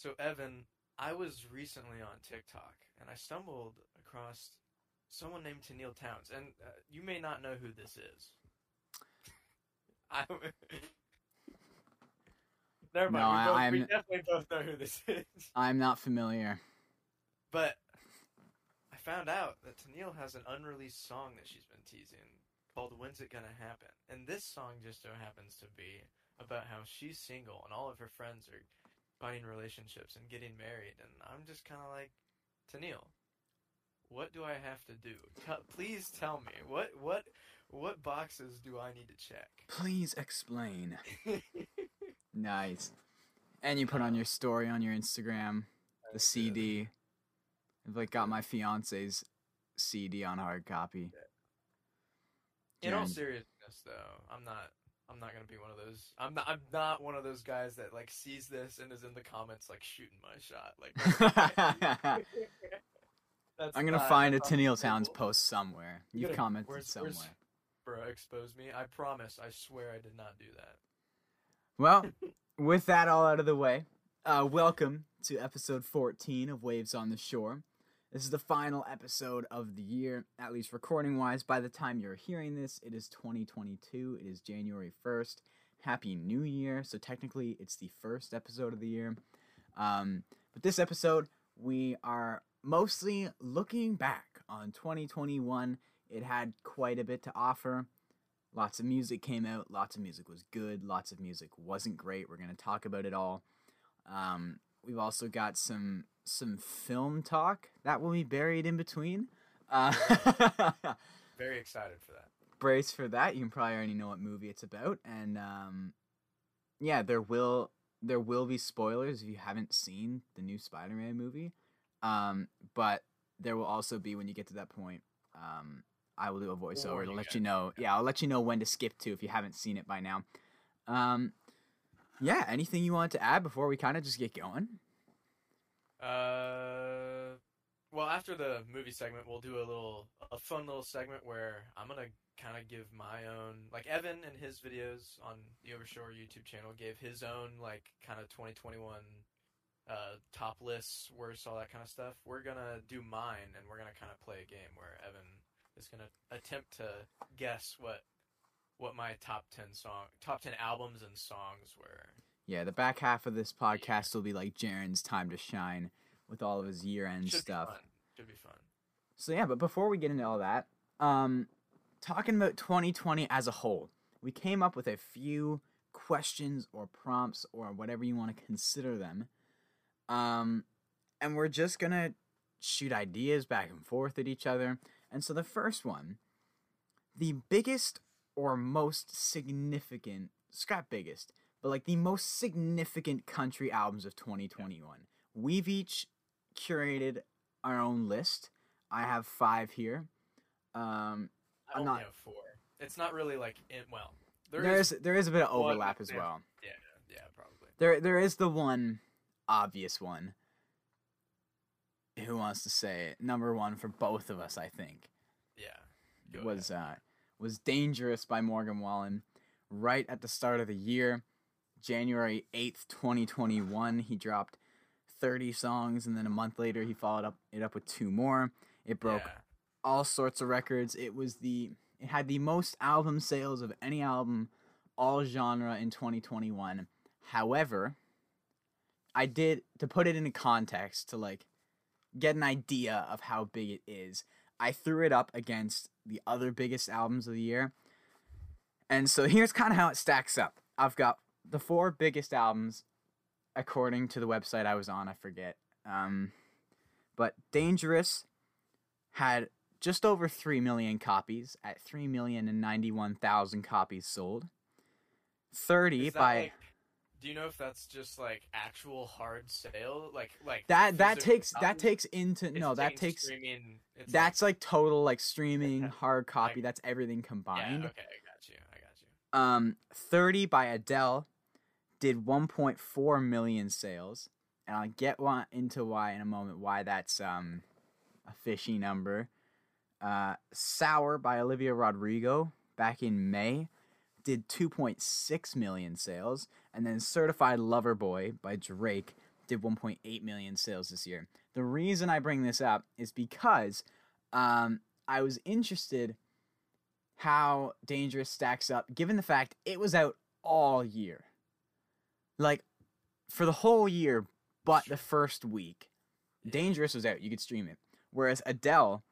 So Evan, I was recently on TikTok and I stumbled across someone named Tenille Townes, and uh, you may not know who this is. I. Never mind. No, we, both, I'm- definitely both know who this is. I'm not familiar. But I found out that Tenille has an unreleased song that she's been teasing called When's It Gonna Happen? And this song just so happens to be about how she's single and all of her friends are finding relationships and getting married. And I'm just kind of like, Tenille, what do I have to do? Tell please tell me. What, what, what boxes do I need to check? Please explain. Nice. And you put on your story on your Instagram the CD. I've like got my fiance's CD on hard copy. In all seriousness, though, I'm not. I'm not gonna be one of those. I'm not. I'm not one of those guys that like sees this and is in the comments like shooting my shot. Like that's I'm gonna find a that's Tenille Townes post somewhere. You You've gotta- commented where's- somewhere. where's- Bro, expose me. I promise. I swear I did not do that. Well, with that all out of the way, uh, welcome to episode 14 of Waves on the Shore. This is the final episode of the year, at least recording wise. By the time you're hearing this, it is 2022. It is January 1st. Happy New Year. So, technically, it's the first episode of the year. Um, but this episode, we are mostly looking back on 2021. It had quite a bit to offer. Lots of music came out. Lots of music was good. Lots of music wasn't great. We're gonna talk about it all. Um, we've also got some some film talk that will be buried in between. Uh, Very excited for that. brace for that. You can probably already know what movie it's about, and um, yeah, there will there will be spoilers if you haven't seen the new Spider-Man movie. Um, but there will also be when you get to that point. Um, I will do a voiceover to let you know. Yeah, I'll let you know when to skip to if you haven't seen it by now. Um, yeah, anything you want to add before we kind of just get going? Uh, well, after the movie segment, we'll do a little, a fun little segment where I'm gonna kind of give my own, like Evan and his videos on the Overshore YouTube channel gave his own like kind of 2021 uh, top lists, worst, all that kind of stuff. We're gonna do mine, and we're gonna kind of play a game where Evan is gonna attempt to guess what what my top 10 song, top 10 albums and songs were. Yeah, the back half of this podcast will be like Jaron's time to shine with all of his year-end stuff. be. Should be fun. So yeah, but before we get into all that, um, talking about 2020 as a whole, we came up with a few questions or prompts or whatever you want to consider them, um, and we're just gonna shoot ideas back and forth at each other. And so the first one, the biggest or most significant, scrap biggest, but like the most significant country albums of 2021. We've each curated our own list. I have five here. Um, I only not- have four. It's not really like in well. there there is there is a bit of one overlap as well. Yeah, yeah, probably. There there is the one obvious one. Who wants to say it? Number one for both of us, I think, Yeah. Was uh, was "Dangerous" by Morgan Wallen. Right at the start of the year, January eighth, twenty twenty one, he dropped thirty songs, and then a month later, he followed up it up with two more. It broke Yeah. all sorts of records. It was the it had the most album sales of any album all genre in 2021. However, I did to put it into context to like get an idea of how big it is. I threw it up against the other biggest albums of the year. And so here's kind of how it stacks up. I've got the four biggest albums according to the website I was on, I forget. Um but Dangerous had just over 3 million copies at 3,091,000 copies sold. 30 Is that by like, do you know if that's just like actual hard sale, like like that that takes that takes into no that takes that's like total like streaming hard copy Like- that's everything combined. yeah. Okay, I got you. I got you. Um 30 by Adele did 1.4 million sales and I'll get one into why in a moment why that's um a fishy number. Uh Sour by Olivia Rodrigo back in May did 2.6 million sales and then Certified Lover Boy by Drake did 1.8 million sales this year. The reason I bring this up is because um, I was interested how Dangerous stacks up, given the fact it was out all year, like for the whole year, but the first week. Dangerous was out; you could stream it. Whereas Adele.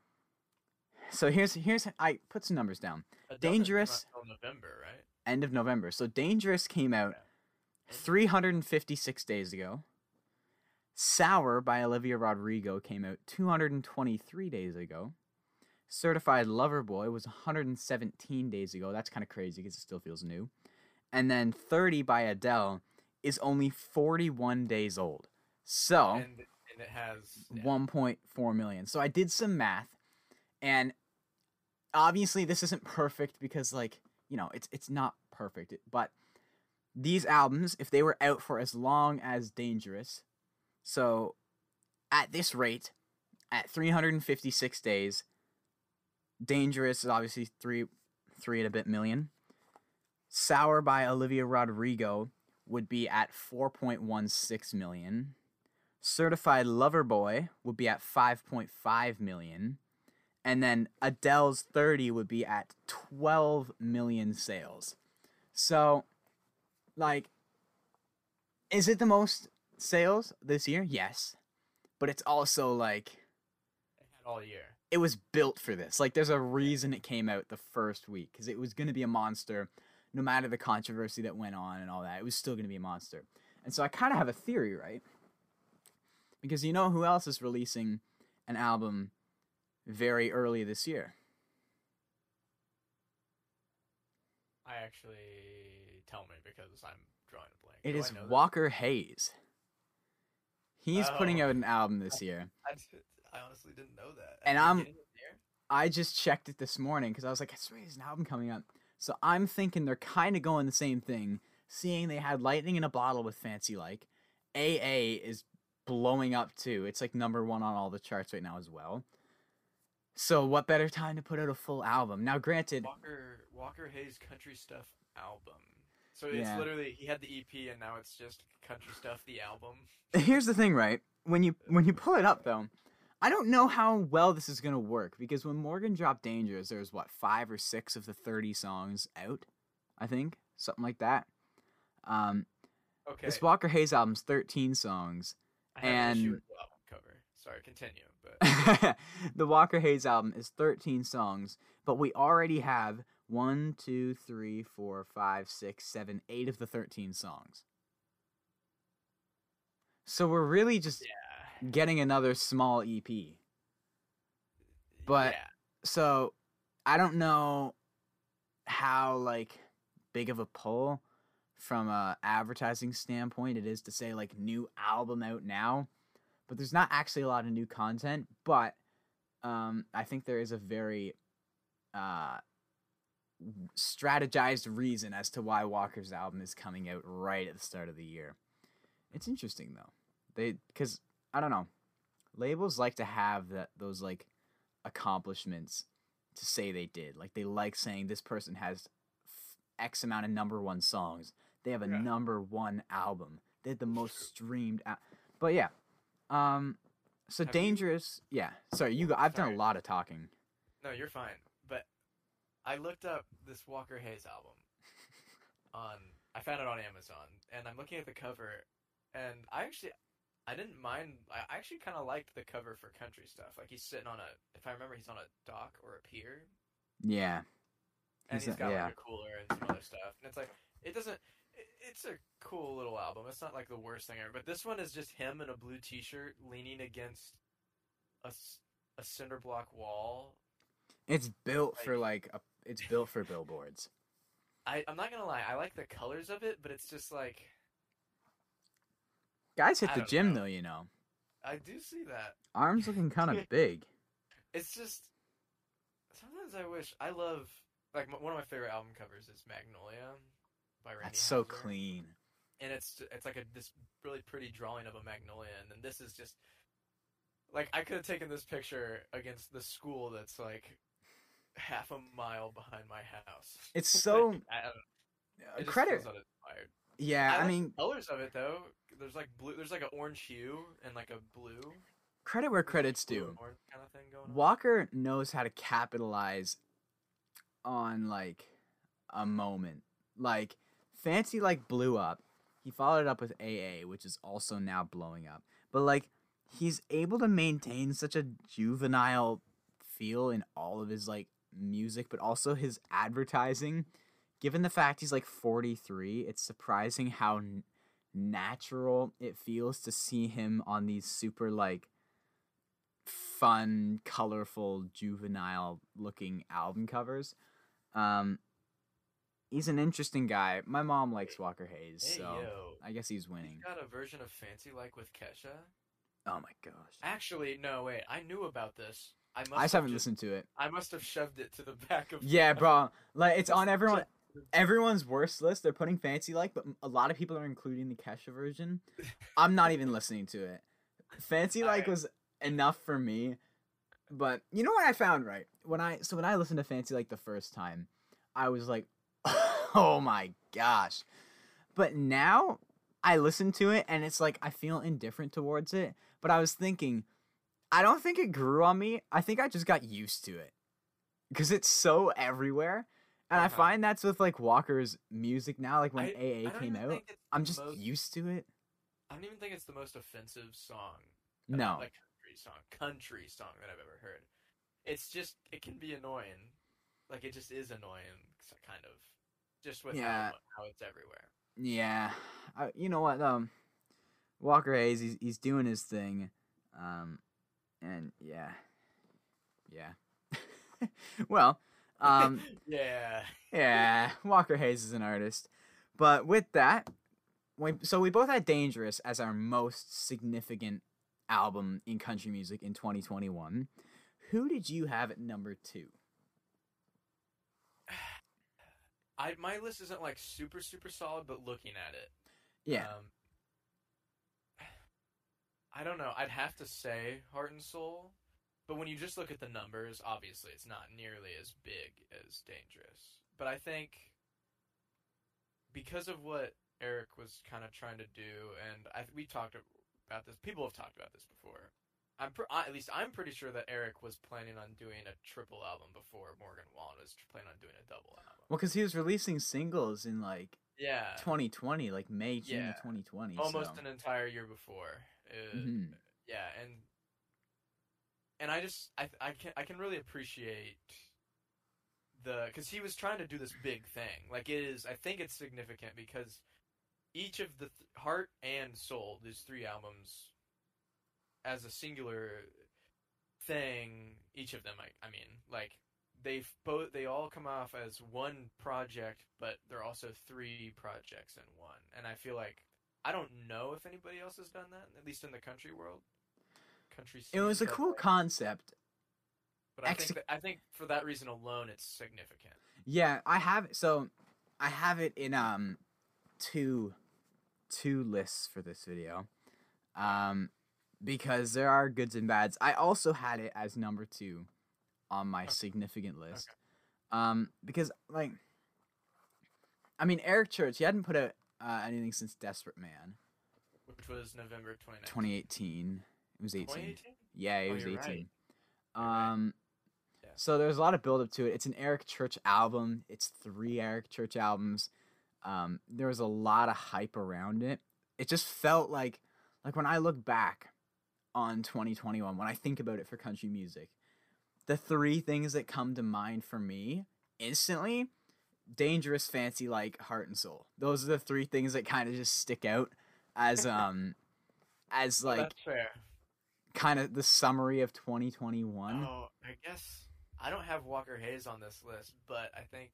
So here's here's I put some numbers down. Adele Dangerous- November, right? End of November. So Dangerous came out Yeah. 356 days ago. Sour by Olivia Rodrigo came out 223 days ago. Certified Lover Boy was 117 days ago. That's kind of crazy because it still feels new. And then 30 by Adele is only 41 days old. So And and it has yeah. 1.4 million. So I did some math and obviously this isn't perfect because like, you know, it's it's not perfect, but these albums if they were out for as long as Dangerous, so at this rate at 356 days, Dangerous is obviously 3 3 and a bit million. Sour by Olivia Rodrigo would be at 4.16 million. Certified Lover Boy would be at 5.5 million. And then Adele's 30 would be at 12 million sales. So, like, is it the most sales this year? Yes. But it's also like, It had all year. it was built for this. Like, there's a reason it came out the first week because it was going to be a monster no matter the controversy that went on and all that. It was still going to be a monster. And so I kind of have a theory, right? Because you know who else is releasing an album very early this year? I actually tell me because I'm drawing a blank. It Do is I? Walker Hayes. He's putting Oh. out an album this year. I honestly didn't know that. And I'm- beginning of the year? I just checked it this morning because I was like, I swear there's an album coming up. So I'm thinking they're kind of going the same thing, seeing they had Lightning in a Bottle with Fancy Like. AA is blowing up too. It's like number one on all the charts right now as well. So what better time to put out a full album? Now, granted, Walker Walker Hayes country stuff album. So it's Yeah. literally he had the EP and now it's just country stuff the album. here's the thing, right? When you when you pull it up though, I don't know how well this is gonna work because when Morgan dropped Dangerous, there was what five or six of the thirty songs out, I think, something like that. Um, Okay. this Walker Hayes album's thirteen songs. I an and- album cover. Sorry, continue. But the Walker Hayes album is thirteen songs, but we already have one, two, three, four, five, six, seven, eight of the thirteen songs. So we're really just yeah. Getting another small EP. But- yeah. so I don't know how like big of a pull from a advertising standpoint it is to say like new album out now but there's not actually a lot of new content but um I think there is a very uh strategized reason as to why Walker's album is coming out right at the start of the year. It's interesting though. They cuz I don't know. Labels like to have that those like accomplishments to say they did. Like they like saying this person has f- X amount of number one songs. They have a Yeah. number one album. They had the most streamed. Al- but yeah, um, so Have you- dangerous. Yeah, sorry, you. Go, I've done a lot of talking. No, you're fine. But I looked up this Walker Hayes album on I found it on Amazon and I'm looking at the cover and I actually I didn't mind I actually kind of liked the cover for country stuff. Like he's sitting on a if I remember he's on a dock or a pier Yeah, and He's he's got yeah. like a cooler and some other stuff. And it's like it doesn't it, it's a cool little album. It's not like the worst thing ever, but this one is just him in a blue t-shirt leaning against a, a cinder block wall it's built for like a. It's built for billboards. I, I'm not gonna lie, I like the colors of it, but it's just like Guys hit I the gym know. though, you know. I do see that. Arms looking kind of big. It's just sometimes I wish I love like one of my favorite album covers is Magnolia by Randy. That's so clean. and it's it's like a this really pretty drawing of a magnolia, and then this is just like I could have taken this picture against the school that's like half a mile behind my house. It's so I, I know, uh, it credit. Yeah, I, like mean, the colors of it though. There's like blue. There's like an orange hue and like a blue. credit where credit's due. kind of thing going on. Walker knows how to capitalize on like a moment. Like Fancy like blew up. He followed it up with AA, which is also now blowing up. But like he's able to maintain such a juvenile feel in all of his like music, but also his advertising. Given the fact he's like 43, it's surprising how n- natural it feels to see him on these super like fun, colorful, juvenile looking album covers. Um, he's an interesting guy. My mom likes Walker Hayes, Hey so yo, I guess he's he's winning. got a version of Fancy like with Kesha. Oh my gosh. Actually, no, wait. I knew about this. I must I just have haven't listened to it. I must have shoved it to the back of. Yeah, bro. Like it's on everyone just- everyone's worst list. They're putting fancy like, but a lot of people are including the Kesha version. I'm not even listening to it. Fancy like Alright. was enough for me. But you know what I found right when I so when I listened to Fancy like the first time, I was like, oh my gosh. But now I listen to it and it's like I feel indifferent towards it. But I was thinking, I don't think it grew on me. I think I just got used to it because it's so everywhere. And I Uh-huh. find that's with like Walker's music now. Like when I- I AA don't came out, I'm just most- used to it. I don't even think it's the most offensive song. I No, like country song, country song that I've ever heard. It's just it can be annoying, like it just is annoying, kind of, just with Yeah. how, how it's everywhere. yeah. I, you know what? Um, Walker Hayes, he's he's doing his thing. Um, and yeah, yeah. well, um, yeah, yeah. Walker Hayes is an artist, but with that, we, so we both had "Dangerous" as our most significant album in country music in 2021. Who did you have at number two? I my list isn't like super super solid, but looking at it, Yeah, um, I don't know. I'd have to say Heart and Soul, but when you just look at the numbers, obviously it's not nearly as big as Dangerous. But I think because of what Eric was kind of trying to do, and I we talked about this. People have talked about this before. I'm pr- I, at least I'm pretty sure that Eric was planning on doing a triple album before Morgan Wallen was planning on doing a double album. well, because he was releasing singles in like Yeah, 2020, like May, June Yeah. 2020. almost so. an entire year before. Uh, Mhm. Yeah, and and I just I I can I can really appreciate the because he was trying to do this big thing. Like it is, I think it's significant because each of the th- Heart and Soul, these three albums, as a singular thing, each of them, I I mean, like they've both they all come off as one project, but they're also three projects in one. And I feel like I don't know if anybody else has done that, at least in the country world. Country. It was a but, cool concept. But I ex- think that, I think for that reason alone, it's significant. Yeah, I have so I have it in um two two lists for this video. Um because there are goods and bads. I also had it as number 2 on my Okay. significant list. Um because like I mean Eric Church, he hadn't put out uh, anything since Desperate Man, Which was November 29th. 2018. It was 18. 2018? Yeah, it Oh, was 18. right. Um Yeah. so there's a lot of build up to it. It's an Eric Church album. It's three Eric Church albums. Um there was a lot of hype around it. It just felt like like when I look back on 2021 when I think about it for country music, the three things that come to mind for me instantly dangerous fancy like heart and soul those are the three things that kind of just stick out as um as Well, like that's fair. Kind of the summary of 2021 Oh, I guess I don't have Walker Hayes on this list, but I think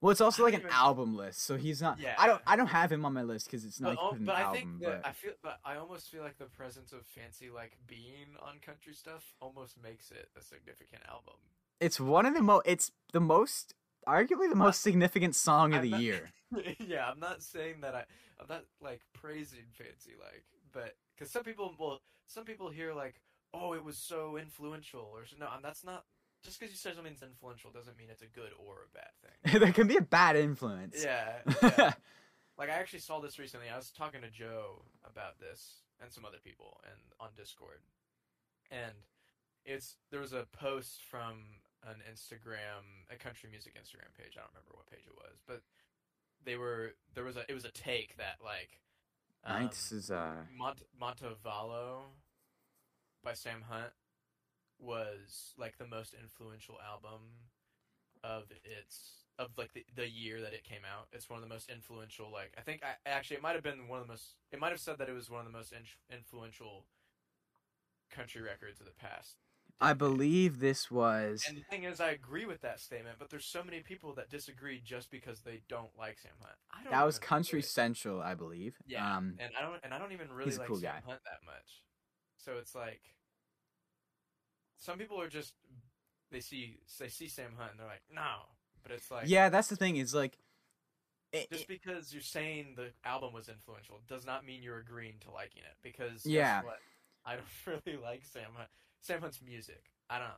Well, it's also like an album list, so he's not. Yeah. I don't. I don't have him on my list because it's not but, like oh, but I album. think but I feel, but I almost feel like the presence of Fancy like being on country stuff almost makes it a significant album. it's one of the most. It's the most, arguably the most significant song of I'm the not- year. yeah, I'm not saying that I, I'm not like praising Fancy like, but because some people, well, some people hear like, oh, it was so influential, or no, um, that's not. just because you say something's influential doesn't mean it's a good or a bad thing. there can be a bad influence. yeah, yeah. Like I actually saw this recently. I was talking to Joe about this and some other people and on Discord. And it's there was a post from an Instagram, a country music Instagram page. I don't remember what page it was, but they were there was a it was a take that like um, is uh Mont- Montevallo by Sam Hunt was like the most influential album of its of like the, the year that it came out. It's one of the most influential like I think I actually it might have been one of the most it might have said that it was one of the most in- influential country records of the past. I believe this was And the thing is, I agree with that statement, but there's so many people that disagree just because they don't like Sam Hunt. I don't that was Country. Central, I believe. Yeah, Um and I don't and I don't even really like cool Sam guy. Hunt that much. So it's like some people are just they see they see Sam Hunt and they're like, no. But it's like yeah, that's the thing. Is like it, just because you're saying the album was influential does not mean you're agreeing to liking it. Because guess Yeah. what? I don't really like Sam Hunt. Sam Hunt's music. I don't.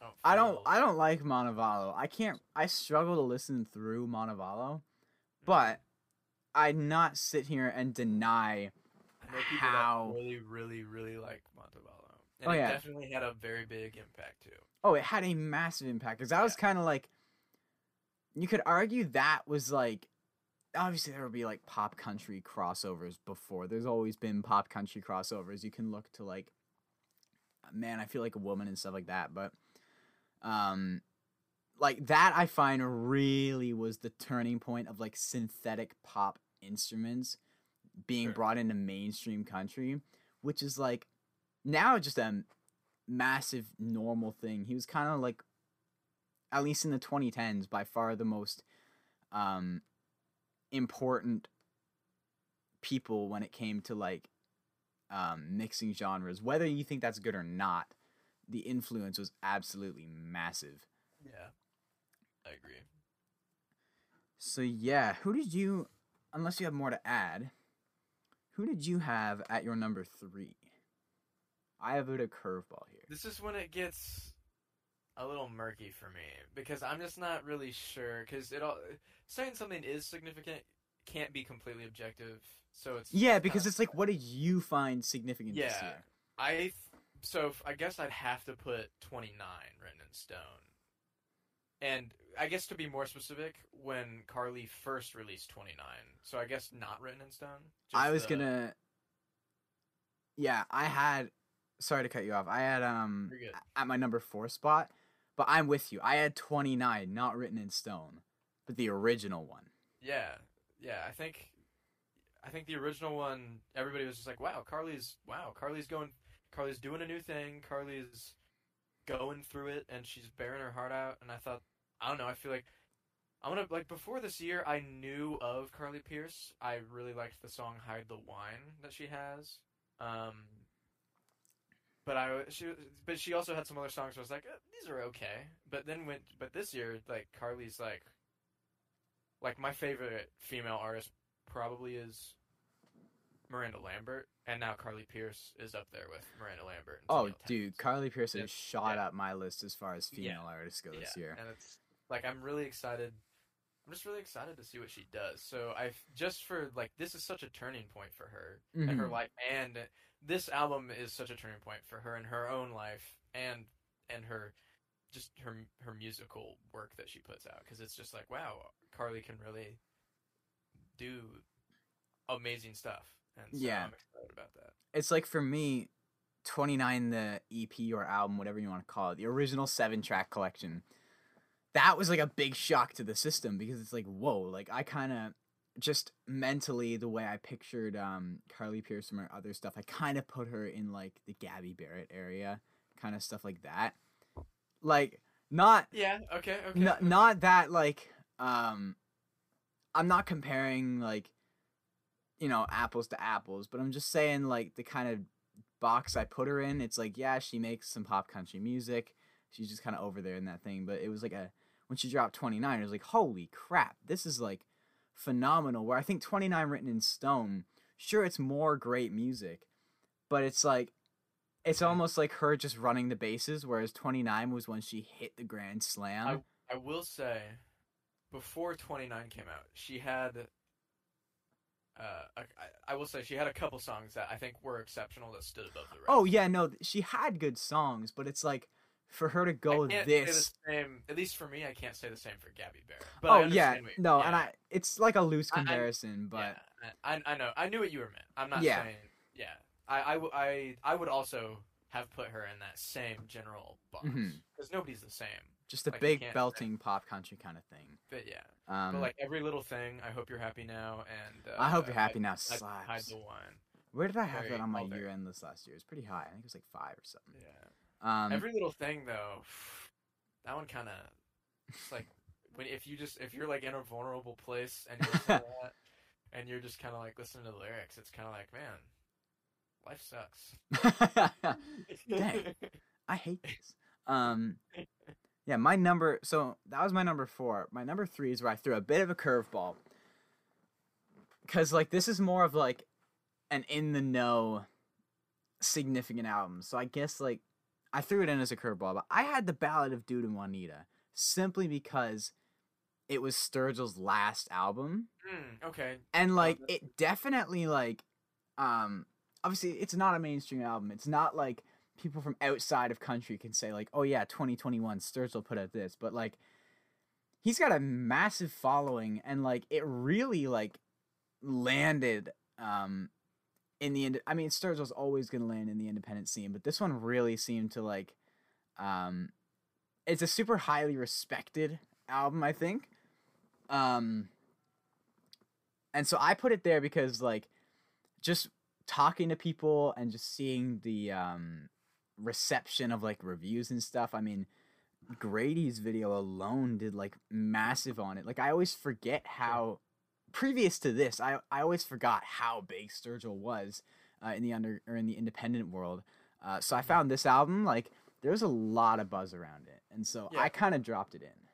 I don't. I don't I don't like Montevallo. I can't I struggle to listen through Montevallo, Mm-hmm. but I'd not sit here and deny I know people how- that really, really, really like Montevallo, and Oh, it yeah. definitely had a very big impact too. Oh, it had a massive impact because that was kind of like you could argue that was like obviously there would be like pop country crossovers before. There's always been pop country crossovers. You can look to like man, I feel like a woman and stuff like that, but um like that I find really was the turning point of like synthetic pop instruments being Sure. brought into mainstream country, which is like now just a massive normal thing. He was kind of like at least in the 2010s by far the most um important people when it came to like um mixing genres. Whether you think that's good or not, the influence was absolutely massive. Yeah, I agree. So yeah, who did you unless you have more to add, who did you have at your number 3? I have it a curveball here. This is when it gets a little murky for me because I'm just not really sure because it all saying something is significant can't be completely objective. So it's Yeah, because it's like, what did you find significant this yeah. year? I th- so I guess I'd have to put 29 written in stone. And I guess to be more specific, when Carly first released 29, so I guess not written in stone. I was the- gonna. Yeah, I had. Sorry to cut you off. I had um at my number four spot, but I'm with you. I had 29, not written in stone, but the original one. Yeah, yeah. I think, I think the original one, everybody was just like, "Wow, Carly's wow, Carly's going, Carly's doing a new thing. Carly's going through it, and she's bearing her heart out." And I thought, I don't know. I feel like I'm gonna like before this year, I knew of Carly Pearce. I really liked the song "Hide the Wine" that she has. Um, but I she but she also had some other songs. I was like, eh, these are okay. But then went but this year, like Carly's like like my favorite female artist probably is Miranda Lambert, and now Carly Pearce is up there with Miranda Lambert. and Oh, dude, Carly Pearce has shot yeah. up my list as far as Yeah. female artists go this yeah, year. and it's like I'm really excited. I'm just really excited to see what she does. So I just for like this is such a turning point for her in her Mhm. life, and this album is such a turning point for her in her own life and and her just her her musical work that she puts out because it's just like wow, Carly can really do amazing stuff. And so Yeah. I'm excited about that. It's like for me, 29, the EP or album, whatever you want to call it, the original seven track collection. That was like a big shock to the system because it's like, whoa, like I kind of just mentally the way I pictured um Carly Pearce from her other stuff, I kind of put her in like the Gabby Barrett area, kind of stuff like that. Like not Yeah. Okay. Okay. N- not that like um i'm not comparing like you know apples to apples but i'm just saying like the kind of box i put her in it's like yeah she makes some pop country music she's just kind of over there in that thing but it was like a when she dropped 29 it was like holy crap this is like phenomenal where i think 29 written in stone sure it's more great music but it's like it's almost like her just running the bases, whereas 29 was when she hit the grand slam. I will say, before 29 came out, she had. Uh, I, I will say she had a couple songs that I think were exceptional that stood above the rest. oh yeah, no, she had good songs, but it's like for her to go I can't this. Say the same, at least for me, I can't say the same for Gabby Barrett. But I oh yeah, no, yeah, and I it's like a loose I- I- comparison, but yeah, I, I know, I knew what you were meant. I'm not Yeah. saying, yeah, I, I, I, I would also have put her in that same general box because nobody's the same. just a like, big belting pop country kind of thing. But yeah, Um, but like every little thing. I hope you're happy now, and uh, I hope you're happy I- now. I- Slaps. Hide the wine. Where did I have very- that on my year end list last year? It's pretty high. I think it was like five or something. Yeah. Um, Every little thing though, that one kind of, like when if you just if you're like in a vulnerable place and you listen to that, and you're just kind of like listening to the lyrics, it's kind of like man, life sucks. Dang. I hate this. Um, yeah, my number. So that was my number four. My number three is where I threw a bit of a curveball. Cause like this is more of like an in the know significant album. So I guess like I threw it in as a curveball, but I had the Ballad of Dood and Juanita simply because it was Sturgill's last album Hmm, okay. and like it definitely like um obviously it's not a mainstream album it's not like people from outside of country can say like oh yeah 2021 sturgill put out this but like he's got a massive following and like it really like landed um in the end. i mean sturgill's always gonna land in the independent scene but this one really seemed to like um it's a super highly respected album i think um and so I put it there because like just talking to people and just seeing the um reception of like reviews and stuff. I mean, Grady's video alone did like massive on it. Like I always forget how previous to this, I I always forgot how big Sturgill was uh, in the under or in the independent world. Uh, so I found this album like there was a lot of buzz around it, and so Yeah. I kind of dropped it in.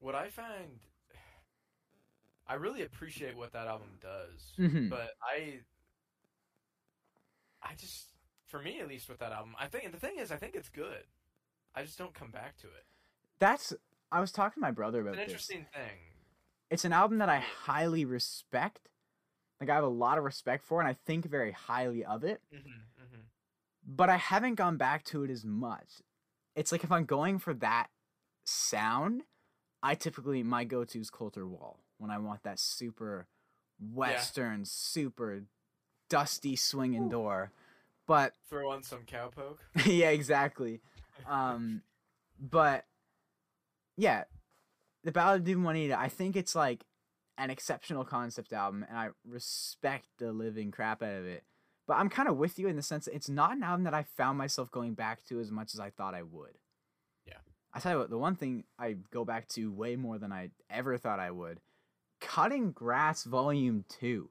What I find, I really appreciate what that album does, Mhm. but I, I just, for me at least, with that album, I think, and the thing is, I think it's good. I just don't come back to it. That's I was talking to my brother It's about an this. interesting thing. it's an album that I highly respect. Like I have a lot of respect for, and I think very highly of it. hmm hmm But I haven't gone back to it as much. It's like if I'm going for that sound, I typically my go-to is Colter Wall when I want that super western, super dusty swinging door. But Throw on some cowpoke. yeah, exactly. Um, but yeah, the Ballad of Dood Juanita. I think it's like an exceptional concept album, and I respect the living crap out of it. But I'm kind of with you in the sense that it's not an album that I found myself going back to as much as I thought I would. Yeah. I tell you what, the one thing I go back to way more than I ever thought I would, Cutting Grass Volume Two.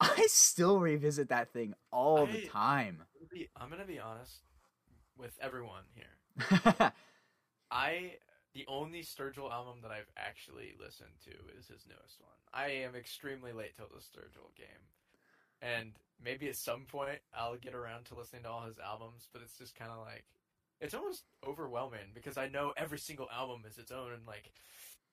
I still revisit that thing all the time. I'm gonna be honest with everyone here. I the only Sturgill album that I've actually listened to is his newest one. I am extremely late to the Sturgill game, and maybe at some point I'll get around to listening to all his albums. But it's just kind of like it's almost overwhelming because I know every single album is its own like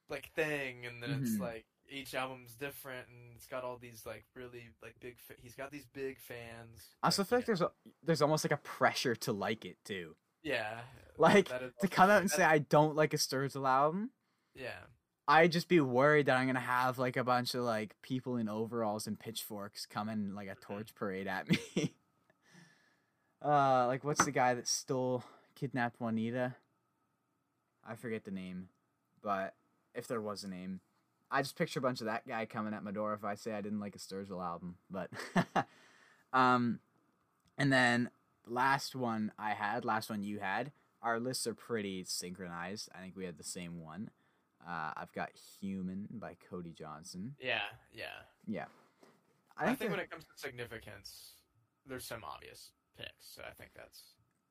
like thing, and then it's Mhm. like each album's different, and it's got all these like really like big. Fa- he's got these big fans. I also feel like there's a, there's almost like a pressure to like it too. Yeah. Like, is To come out and say I don't like a Sturgill album, Yeah. I'd just be worried that I'm gonna have like a bunch of like people in overalls and pitchforks coming like a torch parade at me. uh, like what's the guy that stole, kidnapped Juanita? I forget the name, but if there was a name, I just picture a bunch of that guy coming at my door if I say I didn't like a Sturgill album. But, um, and then last one I had, last one you had. Our lists are pretty synchronized. I think we had the same one. Uh, I've got "Human" by Cody Johnson. Yeah. Yeah. Yeah, I think, that- when it comes to significance, there's some obvious picks. So I think that's.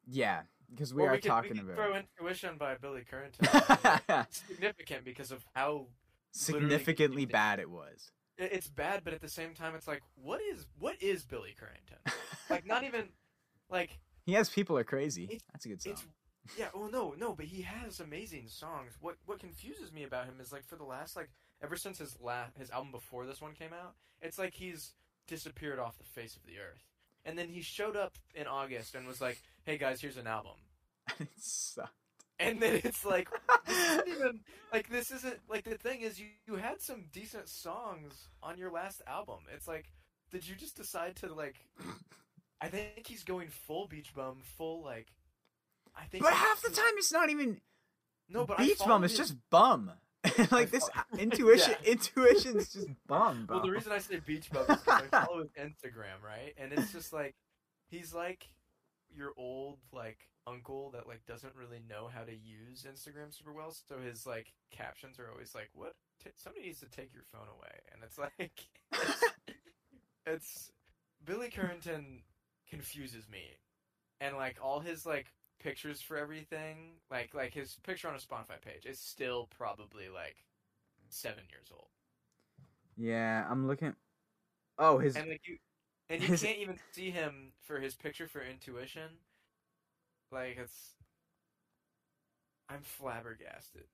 yeah, because we Well, are could- talking we about throw Intuition by Billy Currington. It's significant because of how significantly bad it was. it's bad, but at the same time, it's like, what is what is Billy Currington? like, not even like He has people are crazy. It's- That's a good song. Yeah. Oh no, no, but he has amazing songs. What what confuses me about him is like for the last like ever since his last his album before this one came out, it's like he's disappeared off the face of the earth. And then he showed up in August and was like, "Hey guys, here's an album." it sucked. And then it's like this isn't even like this isn't like the thing is you you had some decent songs on your last album. It's like did you just decide to like I think he's going full beach bum, full like I think but half the time it's not even No, but beach bum. It's just bum. like this intuition. Yeah. Intuition's just bum, bro. Well, the reason I say beach bum is 'cause I follow his Instagram, right? And it's just like he's like your old like uncle that like doesn't really know how to use Instagram super well. So his like captions are always like, "What? T- somebody needs to take your phone away." And it's like it's, it's Billy Currington confuses me, and like all his like pictures for everything, like like his picture on a Spotify page is still probably like seven years old. yeah, I'm looking. Oh, his. and like you and you can't even see him for his picture for intuition. Like it's i'm flabbergasted.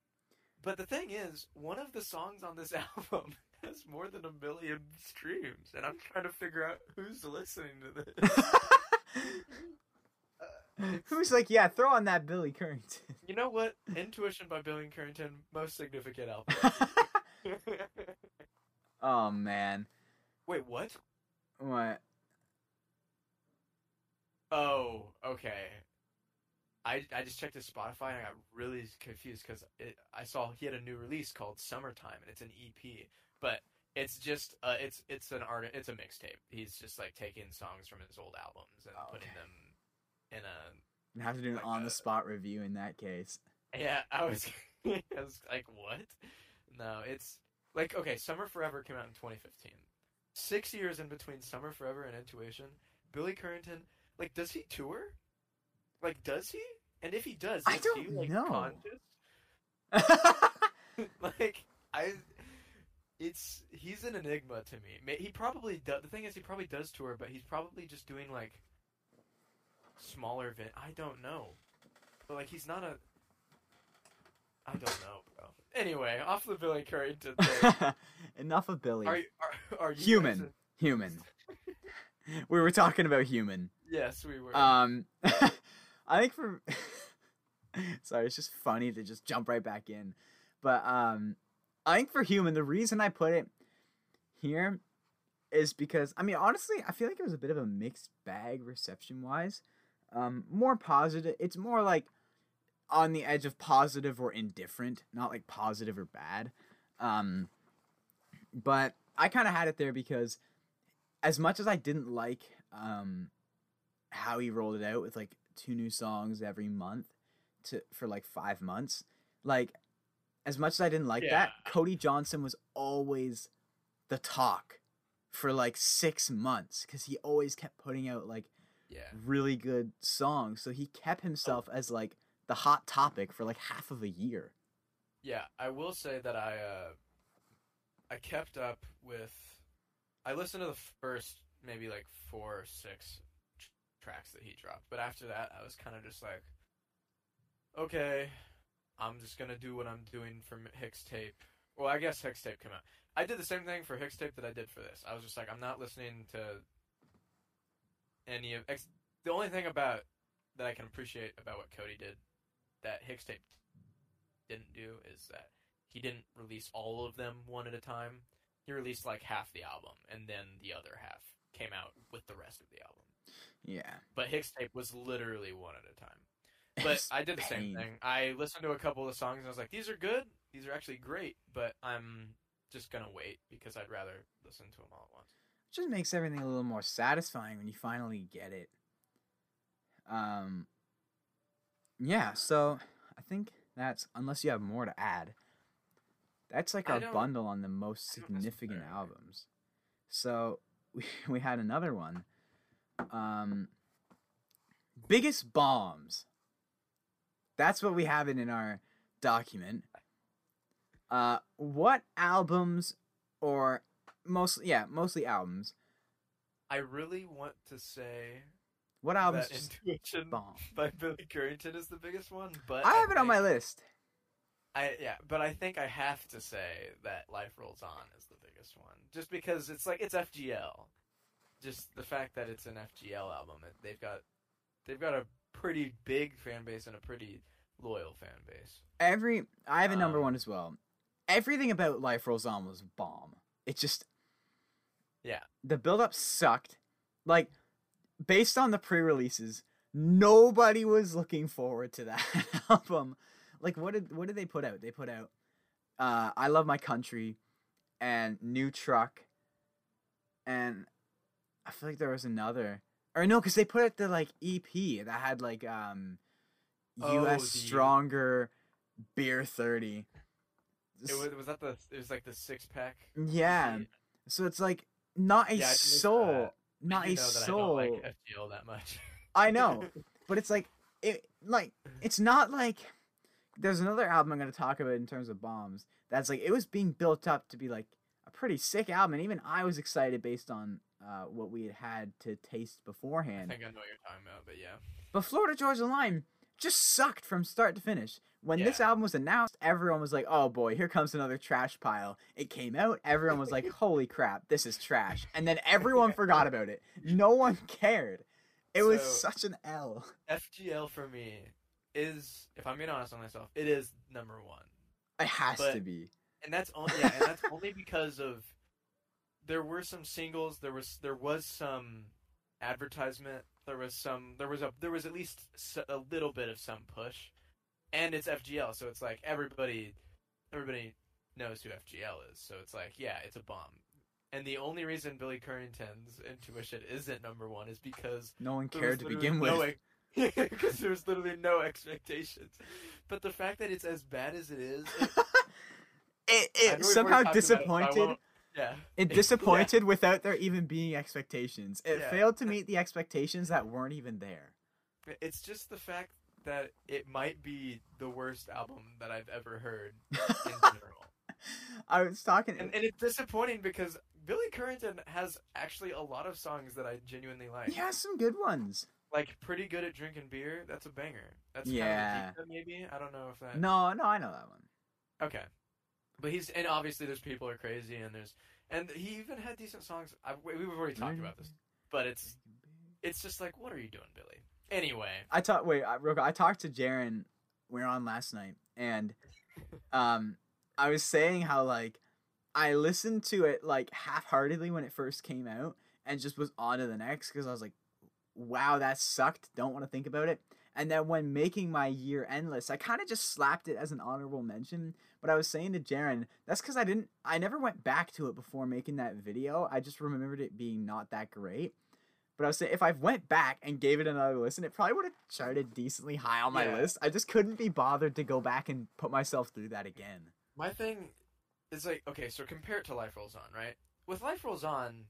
But the thing is one of the songs on this album has more than a million streams and i'm trying to figure out who's listening to this. Who's like, yeah, throw on that Billy Currington. you know what? Intuition by billy currington most significant album. Oh man, wait what what? Oh, okay. I I just checked his Spotify and I got really confused because I saw he had a new release called Summertime and it's an EP, but it's just uh it's it's an art it's a mixtape. He's just like taking songs from his old albums and Oh, putting okay. them in a You have to do an on uh, the spot review in that case. yeah. I was I was like what? No, it's like okay. Summer Forever came out in 2015. Six years in between Summer Forever and Intuition. Billy Currington, like, does he tour? Like, does he? And if he does, I is don't he like know. conscious? like, I, it's he's an enigma to me. He probably does. The thing is, he probably does tour, but he's probably just doing like smaller event. I don't know, but like he's not a. I don't know, bro. Anyway, off the Billy Currington thing. Enough of Billy. Are you, are, are you Human. guys- Human. we were talking about human. yes, we were. Um, I think for sorry, it's just funny to just jump right back in, but um, I think for human, the reason I put it here is because I mean honestly, I feel like it was a bit of a mixed bag reception wise. Um, more positive. It's more like on the edge of positive or indifferent, not like positive or bad. Um, but I kind of had it there because as much as I didn't like um how he rolled it out with like two new songs every month to for like five months. Like as much as I didn't like that, Cody Johnson was always the talk for like six months because he always kept putting out like yeah. really good songs. So he kept himself as like the hot topic for like half of a year. Yeah, I will say that I uh, I kept up with. I listened to the first maybe like four or six tr- tracks that he dropped, but after that, I was kind of just like, okay, I'm just gonna do what I'm doing for HIXTAPE. Well, I guess HIXTAPE came out. I did the same thing for HIXTAPE that I did for this. I was just like, I'm not listening to any of. Ex- the only thing about that I can appreciate about what Cody did that HIXTAPE didn't do is that he didn't release all of them one at a time. He released like half the album, and then the other half came out with the rest of the album. Yeah. But HIXTAPE was literally one at a time. But was I did the same thing. I listened to a couple of the songs and I was like, these are good. These are actually great. But I'm just gonna wait because I'd rather listen to them all at once. just makes everything a little more satisfying when you finally get it. Um yeah, so I think that's unless you have more to add. That's like I our bundle on the most significant albums. So we we had another one. Um biggest bombs. That's what we have it in our document. Uh what albums or mostly yeah, mostly albums I really want to say What album that is Intuition bomb? by Billy Currington is the biggest one, but I have it on my list. I yeah, but I think I have to say that Life Rolls On is the biggest one, just because it's like it's FGL. Just the fact that it's an FGL album, it, they've got they've got a pretty big fan base and a pretty loyal fan base. Every I have a number Um, one as well. Everything about Life Rolls On was bomb. It just Yeah. The build up sucked. Like based on the pre-releases, nobody was looking forward to that album. Like what did what did they put out? They put out uh I Love My Country and New Truck and I feel like there was another or no, because they put out the like EP that had like um Oh, US the- Stronger Beer 30. It was, was that the it was like the six pack. Yeah. So it's like not a Yeah, I didn't listen to soul. Not a soul. I don't like FGL that much. I know, but it's like it like it's not like there's another album I'm gonna talk about in terms of bombs that's like it was being built up to be like a pretty sick album, and even I was excited based on uh, what we had had to taste beforehand. I think I know what you're talking about, but yeah. But Florida Georgia Line just sucked from start to finish. When this album was announced, everyone was like, "Oh boy, here comes another trash pile." It came out, everyone was like, "Holy crap, this is trash!" And then everyone forgot about it. No one cared. It was such an L. FGL for me is, if I'm being honest with myself, it is number one. It has But- to be. and that's only yeah, and that's only because of there were some singles, there was there was some advertisement, there was some there was a there was at least a little bit of some push, and it's FGL, so it's like everybody everybody knows who FGL is, so it's like yeah, it's a bomb. And the only reason Billy Currington's Intuition isn't number one is because No one cared to begin with. no ex- because there was literally no expectations. But the fact that it's as bad as it is, it, it it somehow about it, disappointed. yeah. It disappointed without there even being expectations. It Yeah. failed to meet the expectations that weren't even there. It's just the fact that it might be the worst album that I've ever heard in general. I was talking. and, and it's disappointing because Billy Currington has actually a lot of songs that I genuinely like. he has some good ones. Like Pretty Good at Drinking Beer, that's a banger. That's Yeah. kind of a maybe. I don't know if that No, no, I know that one. Okay. But he's and obviously there's people are crazy and there's and he even had decent songs. I, we've already talked about this, but it's it's just like what are you doing, Billy? Anyway, I talked. Wait, I, real quick, I talked to Jaron. We were on last night, and um, I was saying how like I listened to it like half-heartedly when it first came out, and just was on to the next because I was like, "Wow, that sucked." Don't want to think about it. And then when making my year end list, I kind of just slapped it as an honorable mention. But I was saying to Jaron, that's because I didn't, I never went back to it before making that video. I just remembered it being not that great. But I was saying, if I went back and gave it another listen, it probably would have charted decently high on my Yeah. list. I just couldn't be bothered to go back and put myself through that again. my thing is like okay, so compare it to Life Rolls On, right? With Life Rolls On,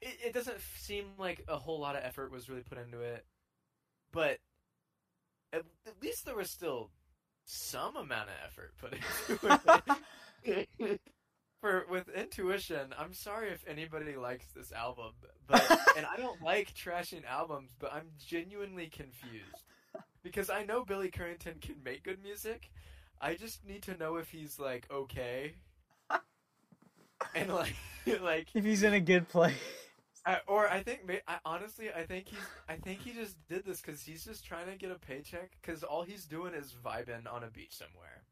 it, it doesn't seem like a whole lot of effort was really put into it, but at, at least there was still some amount of effort put into it. For with intuition, I'm sorry if anybody likes this album, but and I don't like trashing albums, but I'm genuinely confused because I know Billy Currington can make good music. I just need to know if he's like okay, and like like if he's in a good place. I, or I think I, honestly I think he's I think he just did this because he's just trying to get a paycheck because all he's doing is vibing on a beach somewhere